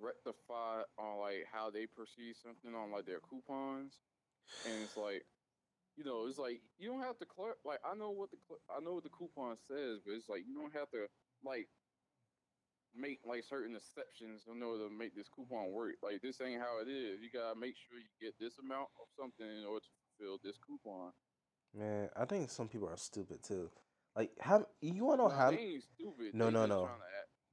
rectify on like how they perceive something on like their coupons, and it's like, you know, it's like you don't have to clear. Like I know what the I know what the coupon says, but it's like you don't have to like make like certain exceptions in order to make this coupon work. Like this ain't how it is. You gotta make sure you get this amount of something in order to fulfill this coupon. Man, I think some people are stupid too. Like how you wanna know no, how? They stupid. No, they no, no.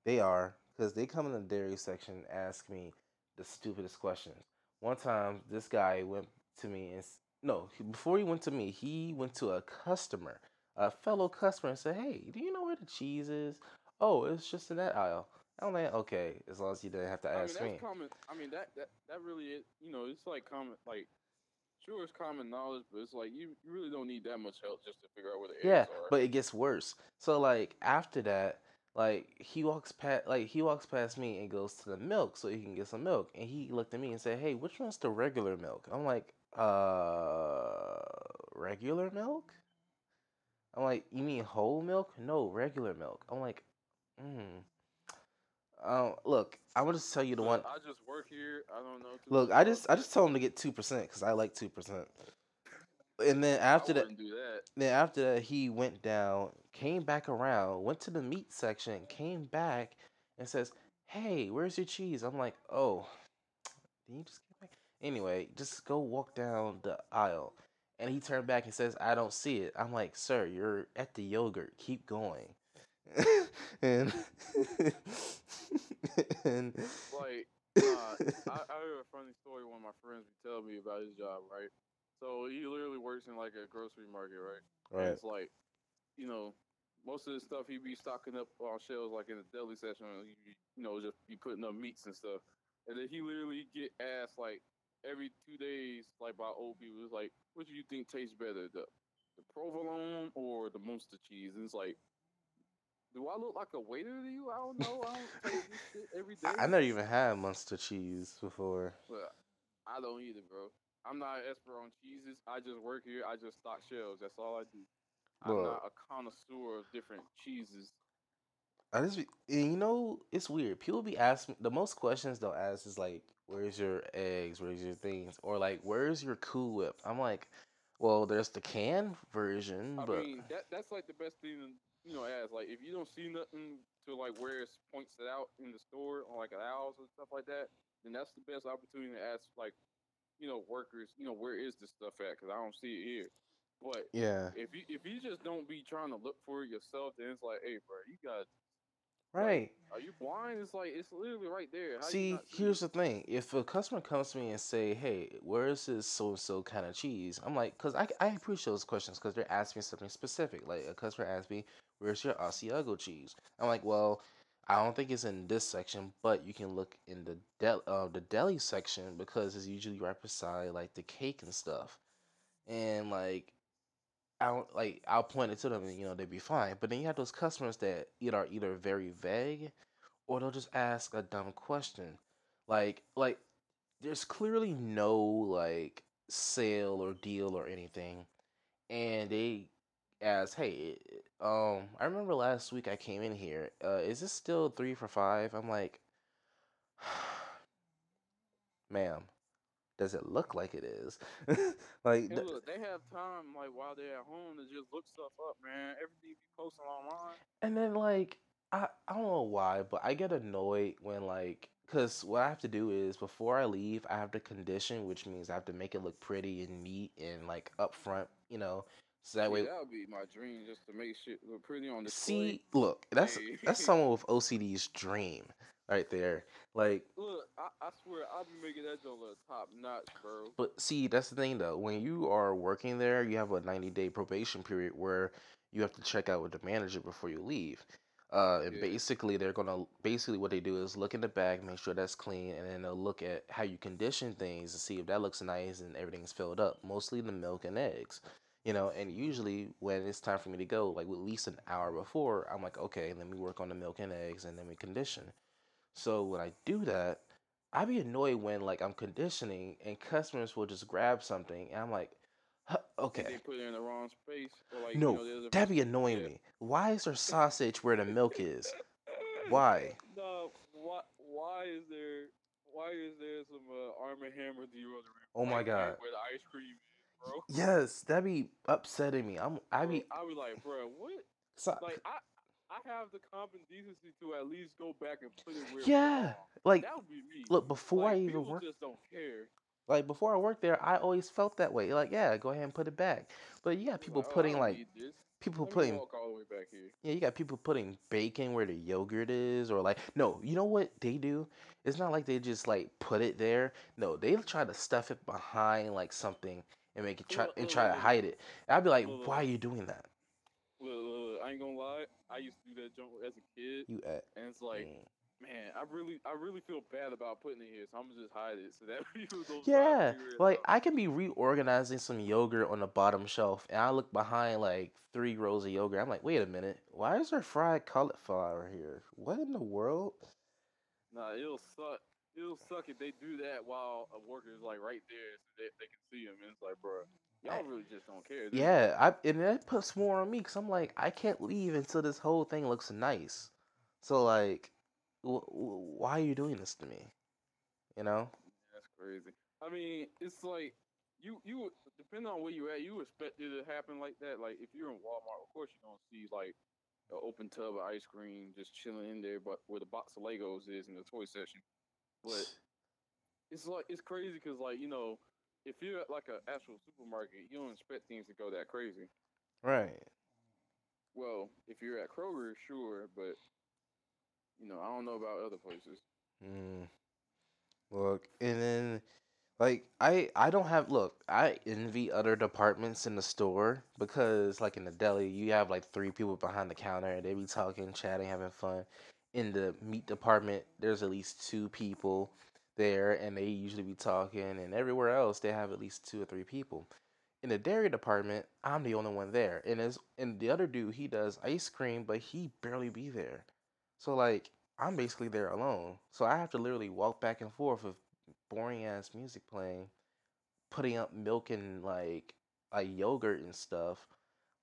They are because they come in the dairy section and ask me the stupidest questions. One time, this guy went to me and no, before he went to me, he went to a customer, a fellow customer, and said, "Hey, do you know where the cheese is? Oh, it's just in that aisle." I'm like, okay, as long as you didn't have to ask I mean, that's me. Common, I mean, that, that that really is, you know, it's like common, like, sure, it's common knowledge, but it's like you, you really don't need that much help just to figure out where the yeah, but it gets worse. So like after that, like he walks past, like he walks past me and goes to the milk so he can get some milk, and he looked at me and said, "Hey, which one's the regular milk?" I'm like, "Uh, regular milk." I'm like, "You mean whole milk? No, regular milk." I'm like, "Hmm." Um, look, I'm gonna tell you the one. I just work here. I don't know. Look, I just I just told him to get two percent because I like two percent. And then after I that, that. then after that, he went down, came back around, went to the meat section, came back, and says, "Hey, where's your cheese?" I'm like, "Oh, did you just get back?" Anyway, just go walk down the aisle. And he turned back and says, "I don't see it." I'm like, "Sir, you're at the yogurt. Keep going." and and Like, nah, uh, I, I heard a funny story one of my friends would tell me about his job, right? So he literally works in like a grocery market, right? And right, it's like, you know, most of the stuff he'd be stocking up on shelves, like in the deli section, he you know, just be putting up meats and stuff. And then he literally get asked like every two days, like by old people, it's like, what do you think tastes better, the the provolone or the Munster cheese? And it's like, do I look like a waiter to you? I don't know. I don't taste this shit every day. I, I never even had Munster cheese before. But I don't either, bro. I'm not an expert on cheeses. I just work here. I just stock shelves. That's all I do. I'm not a connoisseur of different cheeses. I just, be- and you know, it's weird. People be asking the most questions they'll ask is like, "Where's your eggs? Where's your things?" Or like, "Where's your Cool Whip?" I'm like, "Well, there's the can version, I but mean, that that's like the best thing you know ask. Like, if you don't see nothing to like where it points it out in the store on like aisles and stuff like that, then that's the best opportunity to ask like, you know, workers. You know, where is this stuff at? Because I don't see it here. But yeah, if you if you just don't be trying to look for it yourself, then it's like, hey, bro, you got. Right." Are you blind? It's like it's literally right there. How See, here's it? the thing: if a customer comes to me and say, "Hey, where is this so and so kind of cheese?" I'm like, because I, I appreciate those questions because they're asking me something specific. Like a customer asked me, "Where's your Asiago cheese?" I'm like, "Well, I don't think it's in this section, but you can look in the del uh, the deli section because it's usually right beside like the cake and stuff." And like, I don't like I'll point it to them and you know they'd be fine. But then you have those customers that either are either very vague or they'll just ask a dumb question. Like like there's clearly no like sale or deal or anything. And they ask, hey, um, I remember last week I came in here. Uh, is this still three for five? I'm like, ma'am, does it look like it is? like, th- look, they have time like while they're at home to just look stuff up, man. Everything you posting online. And then like I I don't know why, but I get annoyed when like cuz what I have to do is before I leave, I have to condition, which means I have to make it look pretty and neat and like up front, you know. So that Yeah, way that would be my dream, just to make shit look pretty on display. see, look, that's Hey. that's someone with OCD's dream right there. Like Look, I, I swear, I'll be making that joke look top notch, bro. But see, that's the thing though. When you are working there, you have a 90 day probation period where you have to check out with the manager before you leave. Uh, and Yeah. basically, they're gonna basically what they do is look in the bag, make sure that's clean, and then they'll look at how you condition things to see if that looks nice and everything's filled up. Mostly the milk and eggs, you know. And usually, when it's time for me to go, like at least an hour before, I'm like, okay, let me work on the milk and eggs, and then we condition. So when I do that, I be annoyed when like I'm conditioning and customers will just grab something and I'm like, huh, And okay, They put it in the wrong space, or like no, you know, there's a that be annoying yeah. me. Why is there sausage where the milk is? Why? No, why? Why is there? Why is there some uh, Arm& Hammer deodorant? Oh my God. Where the ice cream bro. Yes, that be upsetting me. I'm I be I was like, bro, what? so, Like, I, I have the common decency to at least go back and put it where yeah. Like that would be me. look before like, I even work just don't care. like before I worked there, I always felt that way. Like yeah, go ahead and put it back. But you got people like, oh, putting don't like people putting walk all the way back here. Yeah, you got people putting bacon where the yogurt is, or like, no, you know what they do? It's not like they just like put it there. No, they try to stuff it behind like something and make it try and try to hide it. And I'd be like, why are you doing that? Look, look, I ain't gonna lie. I used to do that junk as a kid, You at and it's like, mm. man, I really, I really feel bad about putting it here, so I'm gonna just hide it so that yeah, like. I can be reorganizing some yogurt on the bottom shelf, and I look behind like three rows of yogurt. I'm like, wait a minute, why is there fried cauliflower here? What in the world? Nah, it'll suck. It'll suck if they do that while a worker is like right there, so they, they can see him, and it's like, bro, y'all really just don't care. Yeah, I and that puts more on me because I'm like, I can't leave until this whole thing looks nice. So like, why are you doing this to me? You know? That's crazy. I mean, it's like you you depending on where you're at, you expect it to happen like that. Like if you're in Walmart, of course you're gonna see like an open tub of ice cream just chilling in there, but where the box of Legos is in the toy section. But it's like it's crazy because like you know if you're at like an actual supermarket, you don't expect things to go that crazy. Right. Well, if you're at Kroger, sure, but you know I don't know about other places. Mm. Look, and then like I I don't have look, I envy other departments in the store because like in the deli you have like three people behind the counter and they be talking, chatting, having fun. In the meat department, there's at least two people there and they usually be talking and everywhere else they have at least two or three people. In the dairy department, I'm the only one there. And as and the other dude, he does ice cream, but he barely be there. So like I'm basically there alone. So I have to literally walk back and forth with boring ass music playing, putting up milk and like a yogurt and stuff,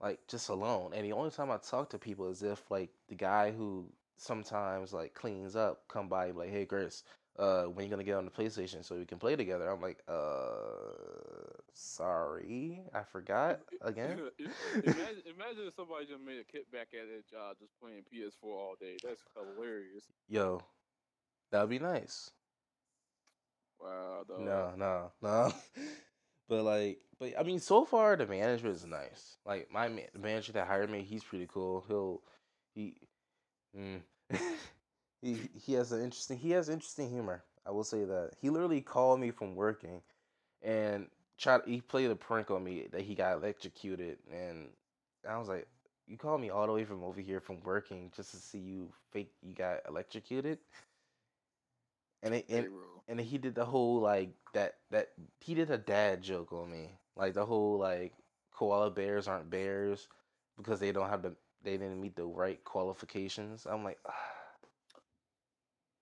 like just alone. And the only time I talk to people is if like the guy who sometimes like cleans up come by like, hey Chris, uh, when you gonna get on the PlayStation so we can play together? I'm like, uh, sorry, I forgot again. imagine, imagine if somebody just made a kickback at their job just playing PS4 all day. That's hilarious. Yo, that'd be nice. Wow. Dog. No, no, no. but like, but I mean, so far the management is nice. Like my man, the manager that hired me, he's pretty cool. He'll, he, mm, he he has an interesting he has interesting humor. I will say that he literally called me from working, and tried he played a prank on me that he got electrocuted, and I was like, "You called me all the way from over here from working just to see you fake you got electrocuted." And it, and, and he did the whole like that that he did a dad joke on me, like the whole like koala bears aren't bears because they don't have the they didn't meet the right qualifications. I'm like. Ah.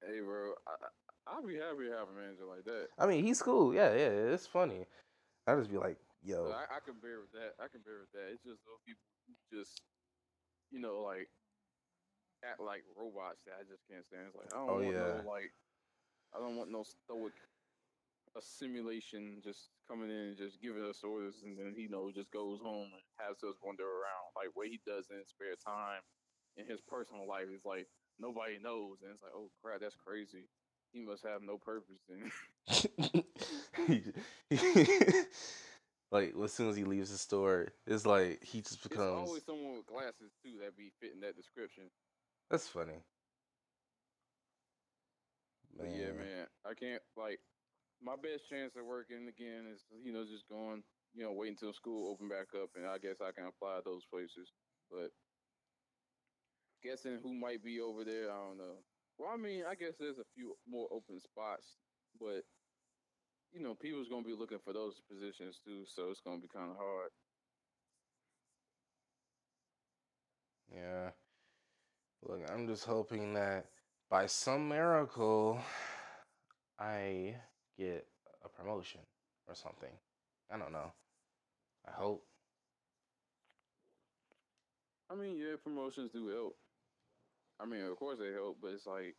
Hey, bro, I, I'll be happy to have a manager like that. I mean, he's cool. Yeah, yeah, it's funny. I just be like, yo. I, I, can bear with that. I can bear with that. It's just those people just, you know, like act like robots that I just can't stand. It's like I don't oh, want yeah. no like, I don't want no stoic, a simulation just coming in and just giving us orders, and then he you know just goes home and has us wander around. Like what he does in his spare time, in his personal life is like nobody knows, and it's like, oh crap, that's crazy. He must have no purpose like as soon as he leaves the store, it's like he just becomes. There's always someone with glasses too that be fitting that description. That's funny. Man. But yeah, man, I can't like my best chance of working again is you know just going you know wait until school open back up and I guess I can apply those places. But guessing who might be over there. I don't know. Well, I mean, I guess there's a few more open spots, but you know, people's gonna be looking for those positions too, so it's gonna be kind of hard. Yeah. Look, I'm just hoping that by some miracle, I get a promotion or something. I don't know. I hope. I mean, yeah, promotions do help. I mean, of course they help, but it's like,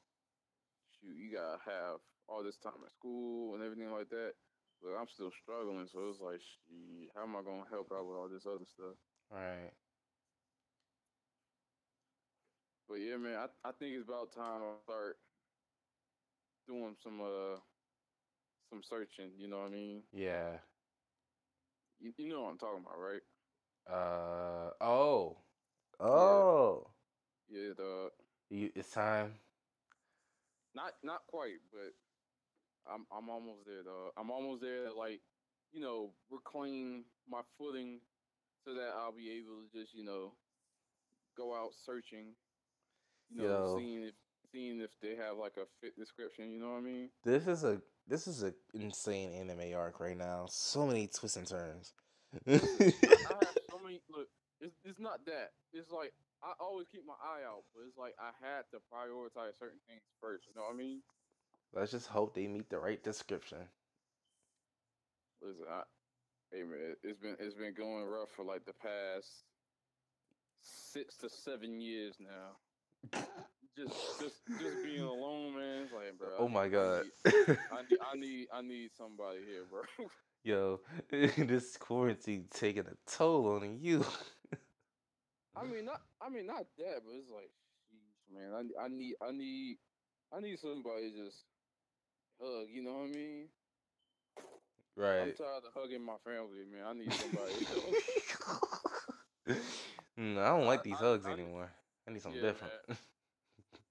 shoot, you gotta have all this time at school and everything like that. But I'm still struggling, so it's like, shit, how am I gonna help out with all this other stuff? Right. But yeah, man, I, I think it's about time I start doing some uh some searching. You know what I mean? Yeah. You, you know what I'm talking about, right? Uh oh. Oh. Yeah, yeah the you, it's time. Not not quite, but I'm I'm almost there though. I'm almost there. Like you know, reclaim my footing so that I'll be able to just you know go out searching. You know, Yo. seeing if seeing if they have like a fit description. You know what I mean? This is a this is an insane anime arc right now. So many twists and turns. I, have so many. Look, it's, it's not that. It's like I always keep my eye out, but it's like I had to prioritize certain things first. You know what I mean? Let's just hope they meet the right description. Listen, I, hey man, it's been it's been going rough for like the past six to seven years now. just just just being alone, man. It's like, bro. Oh my god. I need, I need I need I need somebody here, bro. Yo, this quarantine taking a toll on you. I mean, not I mean not that, but it's like, sheesh, man. I I need I need I need somebody to just hug. You know what I mean? Right. I'm tired of hugging my family, man. I need somebody. Mm, I don't like these I- hugs I- anymore. I need something Yeah, different.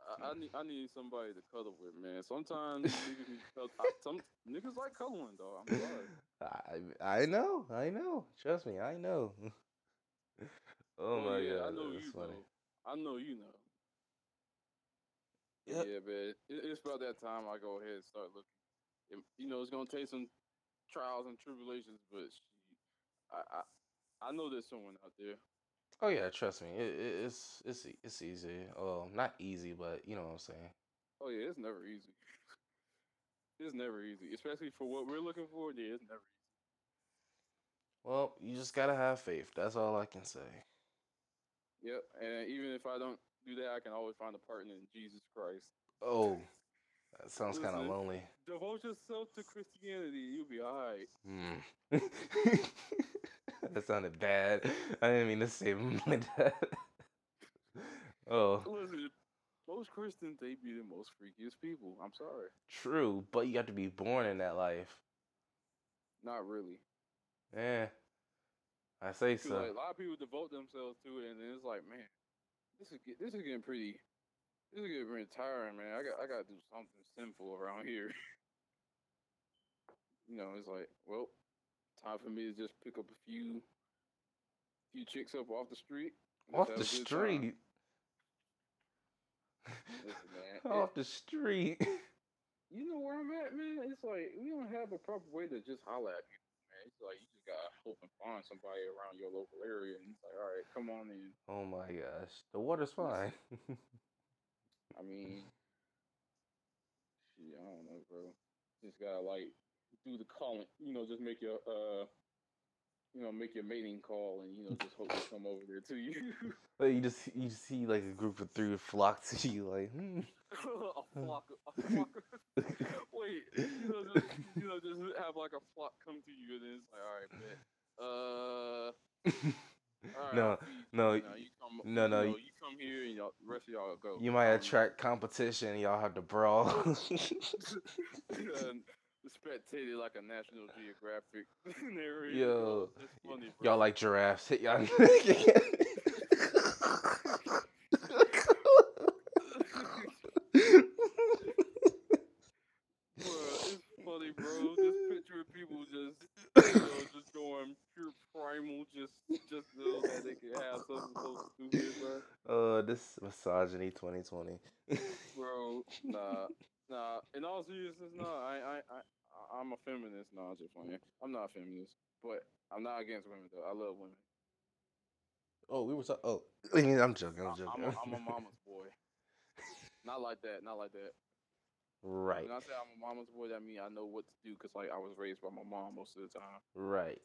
I, I need I need somebody to cuddle with, man. Sometimes niggas cuddle. I, some niggas like cuddling, though. I'm sorry. I I know, I know. Trust me, I know. oh Well, my yeah, god, I know that's you funny. know. I know you know. Yep. Yeah, man. It, it's about that time I go ahead and start looking. It- you know, it's gonna take some trials and tribulations, but she, I, I I know there's someone out there. Oh yeah, trust me. It, it, it's it's it's easy. Um, not easy, but you know what I'm saying. Oh yeah, it's never easy. it's never easy, especially for what we're looking for. Yeah, it's never easy. Well, you just gotta have faith. That's all I can say. Yep. And even if I don't do that, I can always find a partner in Jesus Christ. Oh, that sounds kind of lonely. Devote yourself to Christianity. You'll be all right. Hmm. that sounded bad. I didn't mean to say like that. oh, Listen, most Christians they be the most freakiest people. I'm sorry. true, but you have to be born in that life. Not really. Yeah, I say so. like, a lot of people devote themselves to it, and then it's like, man, this is get, this is getting pretty. This is getting pretty tiring, man. I got I got to do something sinful around here. you know, it's like, well, time for me to just pick up a few, few chicks up off the street. Off the have a good time. street. Listen, man. Off the street. You know where I'm at, man. It's like we don't have a proper way to just holler at man. It's like you just gotta hope and find somebody around your local area, and it's like, all right, come on in. Oh my gosh, the water's fine. I mean, shit, I don't know, bro. Just gotta like do the calling, you know, just make your uh, you know, make your mating call, and you know, just hope they come over there to you. like you just you see like a group of three flock to you, like. Hmm. a flock, a flock. Wait, you know, just, you know, just have like a flock come to you, and then it's like, all right, bet. Uh, all right, no, you, no, you, know, you come, no, you no, know, you- you come here, and y'all, rest of y'all go. you might attract competition. Y'all have to brawl. and spectated like a National Geographic narrator. Yo, funny, y'all like giraffes? Hit y'all. Funny, bro. Just picture of people just, you know, just going pure primal, just, just so that they can have something so stupid, bro. uh, this misogyny 2020. Bro, nah, nah. In all seriousness, no, I, I, I, I'm a feminist. Nah, I'm just playing. I'm not a feminist, but I'm not against women though. I love women. oh, we were talking. Oh, I'm joking. I'm joking. I'm a, I'm a mama's boy. Not like that. Not like that. right, When I say I'm a mama's boy, that means I know what to do because like I was raised by my mom most of the time. right.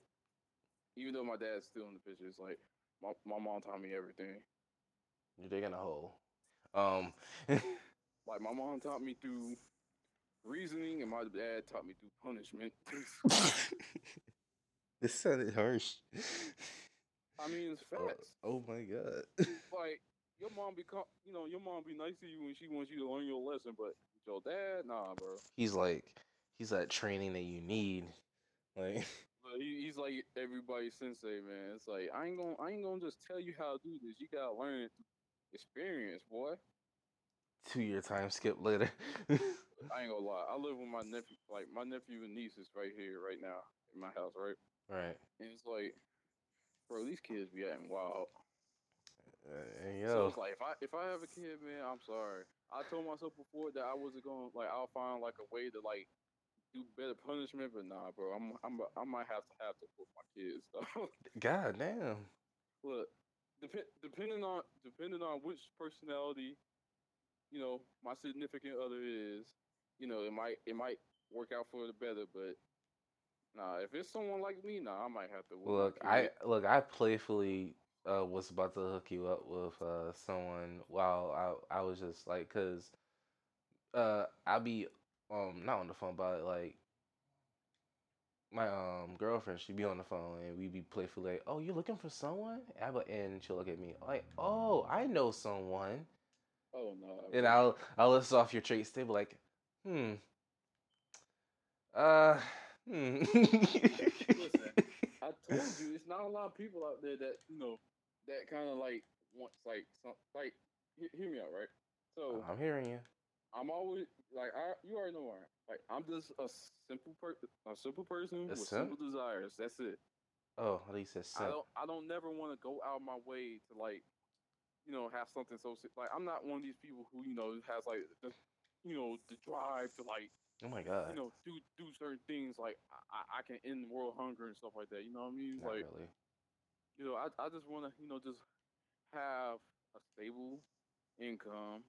Even though my dad's still in the picture, it's like my my mom taught me everything. You're digging a hole. Um, Like my mom taught me through reasoning, and my dad taught me through punishment. this sounded harsh. I mean, it's Oh, facts. oh my god. Like your mom become, you know, your mom be nice to you when she wants you to learn your lesson, but your dad, nah, bro. he's like, he's that training that you need. Like, But he, he's like everybody's sensei, man. It's like I ain't gonna, I ain't gonna just tell you how to do this. You gotta learn it through experience, boy. Two year time skip later. I ain't gonna lie. I live with my nephew, like my nephew and niece is right here, right now in my house, right? right. And it's like, bro, these kids be acting wild. Uh, and So it's like if I if I have a kid, man, I'm sorry. I told myself before that I wasn't going to like I'll find like a way to like do better punishment, but nah, bro. I'm I'm I might have to have to put my kids though. god damn. Look, dep- depending on depending on which personality, you know, my significant other is, you know, it might it might work out for the better, but nah, if it's someone like me, nah, I might have to. Look, I look. I playfully uh, was about to hook you up with uh, someone while I I was just like, cause uh, I'll be um not on the phone, but like my um girlfriend, she'd be on the phone and we'd be playfully like, "Oh, you're looking for someone?" I be, and she'll look at me like, "Oh, I know someone." Oh no. And I'll I'll list off your traits. They be like, "Hmm, uh, hmm." Listen, I told you it's not a lot of people out there that you know that kind of like wants like some like he- hear me out right. So I'm hearing you. I'm always like I you already know I. Like I'm just a simple per a simple person A with simp? simple desires. That's it. Oh, at least it's I don't I don't never want to go out my way to like you know have something so like I'm not one of these people who you know has like the you know the drive to like Oh my god. you know do do certain things like I, I- can end world hunger and stuff like that. You know what I mean? Not like really. you know I I just want to you know just have a stable income,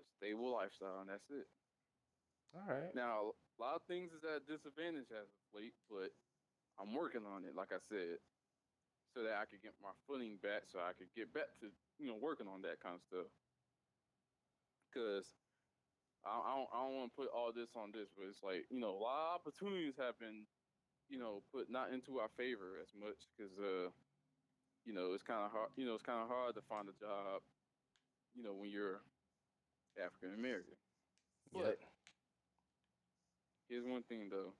a stable lifestyle, and that's it. All right. Now, a lot of things is at disadvantage as of late, but I'm working on it, like I said, so that I could get my footing back, so I could get back to you know working on that kind of stuff. Because I, I don't, I don't want to put all this on this, but it's like you know a lot of opportunities have been you know put not into our favor as much because uh you know it's kind of hard you know it's kind of hard to find a job you know when you're African American. Yep. But here's one thing though.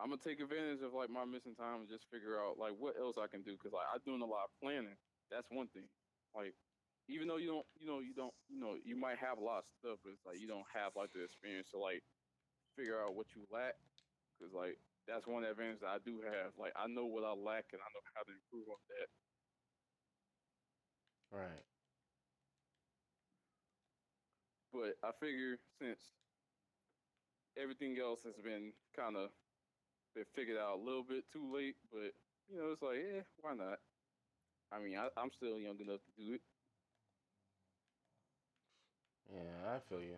I'm gonna take advantage of like my missing time and just figure out like what else I can do because like I'm doing a lot of planning. That's one thing. Like even though you don't, you know, you don't, you know, you might have a lot of stuff, but it's like you don't have like the experience to like figure out what you lack. Because like that's one advantage that I do have. Like I know what I lack and I know how to improve on that. Right. But I figure since everything else has been kind of been figured out a little bit too late, but you know, it's like, yeah, why not? I mean, I, I'm still young enough to do it. Yeah, I feel you.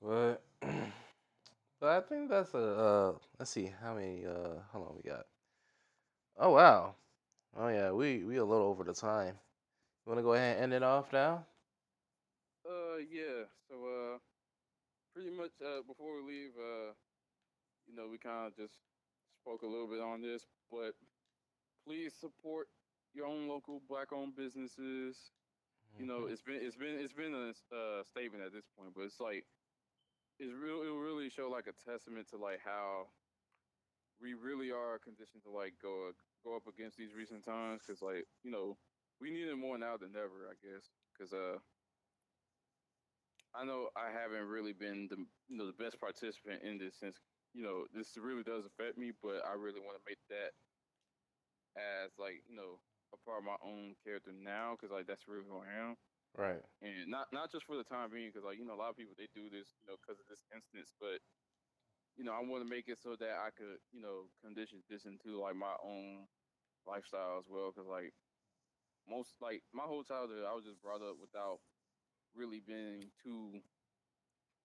But but I think that's a uh let's see how many uh how long we got. Oh wow. Oh yeah, we we a little over the time. You wanna go ahead and end it off now? Uh, yeah. So, uh, pretty much, uh, before we leave, uh, you know, we kind of just spoke a little bit on this, but please support your own local black-owned businesses. You know, Mhm. it's been it's been it's been a uh, statement at this point, but it's like it's real. It will really show like a testament to like how we really are conditioned to like go go up against these recent times because like you know we need it more now than ever, I guess. Because uh, I know I haven't really been the you know the best participant in this since you know this really does affect me, but I really want to make that as like you know a part of my own character now because like that's really who I am Right. and not not just for the time being, because like you know a lot of people they do this you know because of this instance, but you know I want to make it so that I could you know condition this into like my own lifestyle as well, because like most like my whole childhood I was just brought up without really being too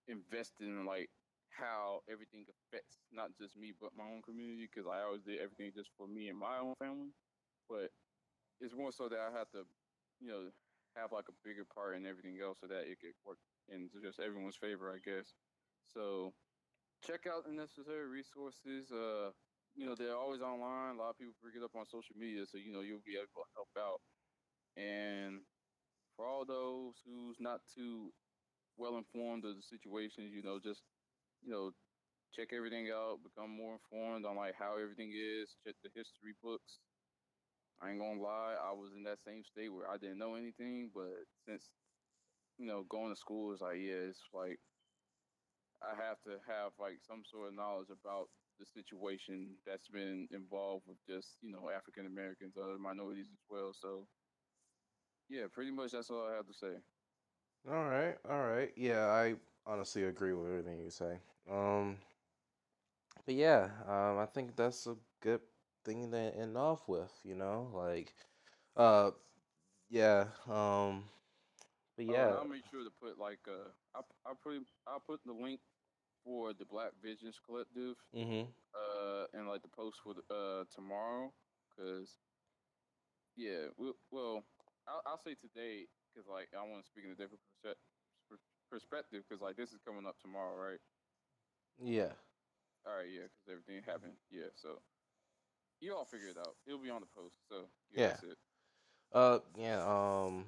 invested in like how everything affects not just me but my own community, because I always did everything just for me and my own family, but it's more so that I have to you know have like a bigger part in everything else so that it could work in just everyone's favor, I guess. So check out the necessary resources. Uh, you know, they're always online. A lot of people bring it up on social media, so you know you'll be able to help out. And for all those who's not too well informed of the situations, you know, just you know, check everything out, become more informed on like how everything is, check the history books. I ain't gonna lie, I was in that same state where I didn't know anything, but since you know going to school is like yeah, it's like I have to have like some sort of knowledge about the situation that's been involved with just you know African Americans, other minorities as well. So yeah, pretty much that's all I have to say. All right, all right. Yeah, I honestly agree with everything you say. Um, but yeah, um, I think that's a good thing to end off with. You know, like, uh, yeah, um, but yeah, I'll make sure to put like uh, I I put I'll put the link for the Black Visions Collective mm-hmm. uh and like the post for the, uh tomorrow because Yeah, well, well I'll, I'll say today because like I want to speak in a different perspective because like this is coming up tomorrow, right? Yeah. All right, yeah, because everything happened. Yeah, so you all figure it out. It'll be on the post. So yeah, Yeah. that's it. Uh, yeah. Um,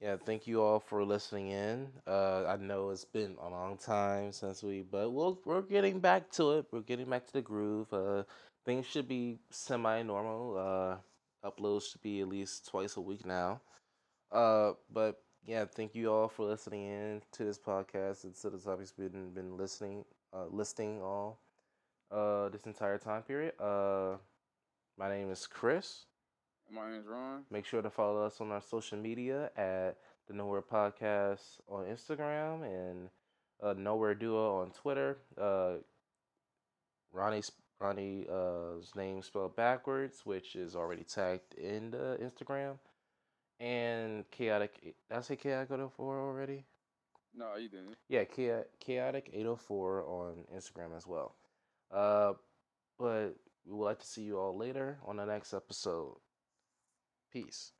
yeah. Thank you all for listening in. Uh, I know it's been a long time since we, but we'll we're getting back to it. We're getting back to the groove. Uh, things should be semi-normal. Uh, uploads should be at least twice a week now. Uh, but yeah, thank you all for listening in to this podcast and to the topics we've been been listening, uh, listing all, uh, this entire time period. Uh, my name is Chris. My name is Ron. Make sure to follow us on our social media at the Nowhere Podcast on Instagram and uh, Nowhere Duo on Twitter. Uh, Ronnie's Ronnie's uh, name spelled backwards, which is already tagged in the Instagram. And chaotic. Did I say chaotic 804 already? No, you didn't. Yeah, chaotic 804 on Instagram as well. Uh, but we would like to see you all later on the next episode. Peace.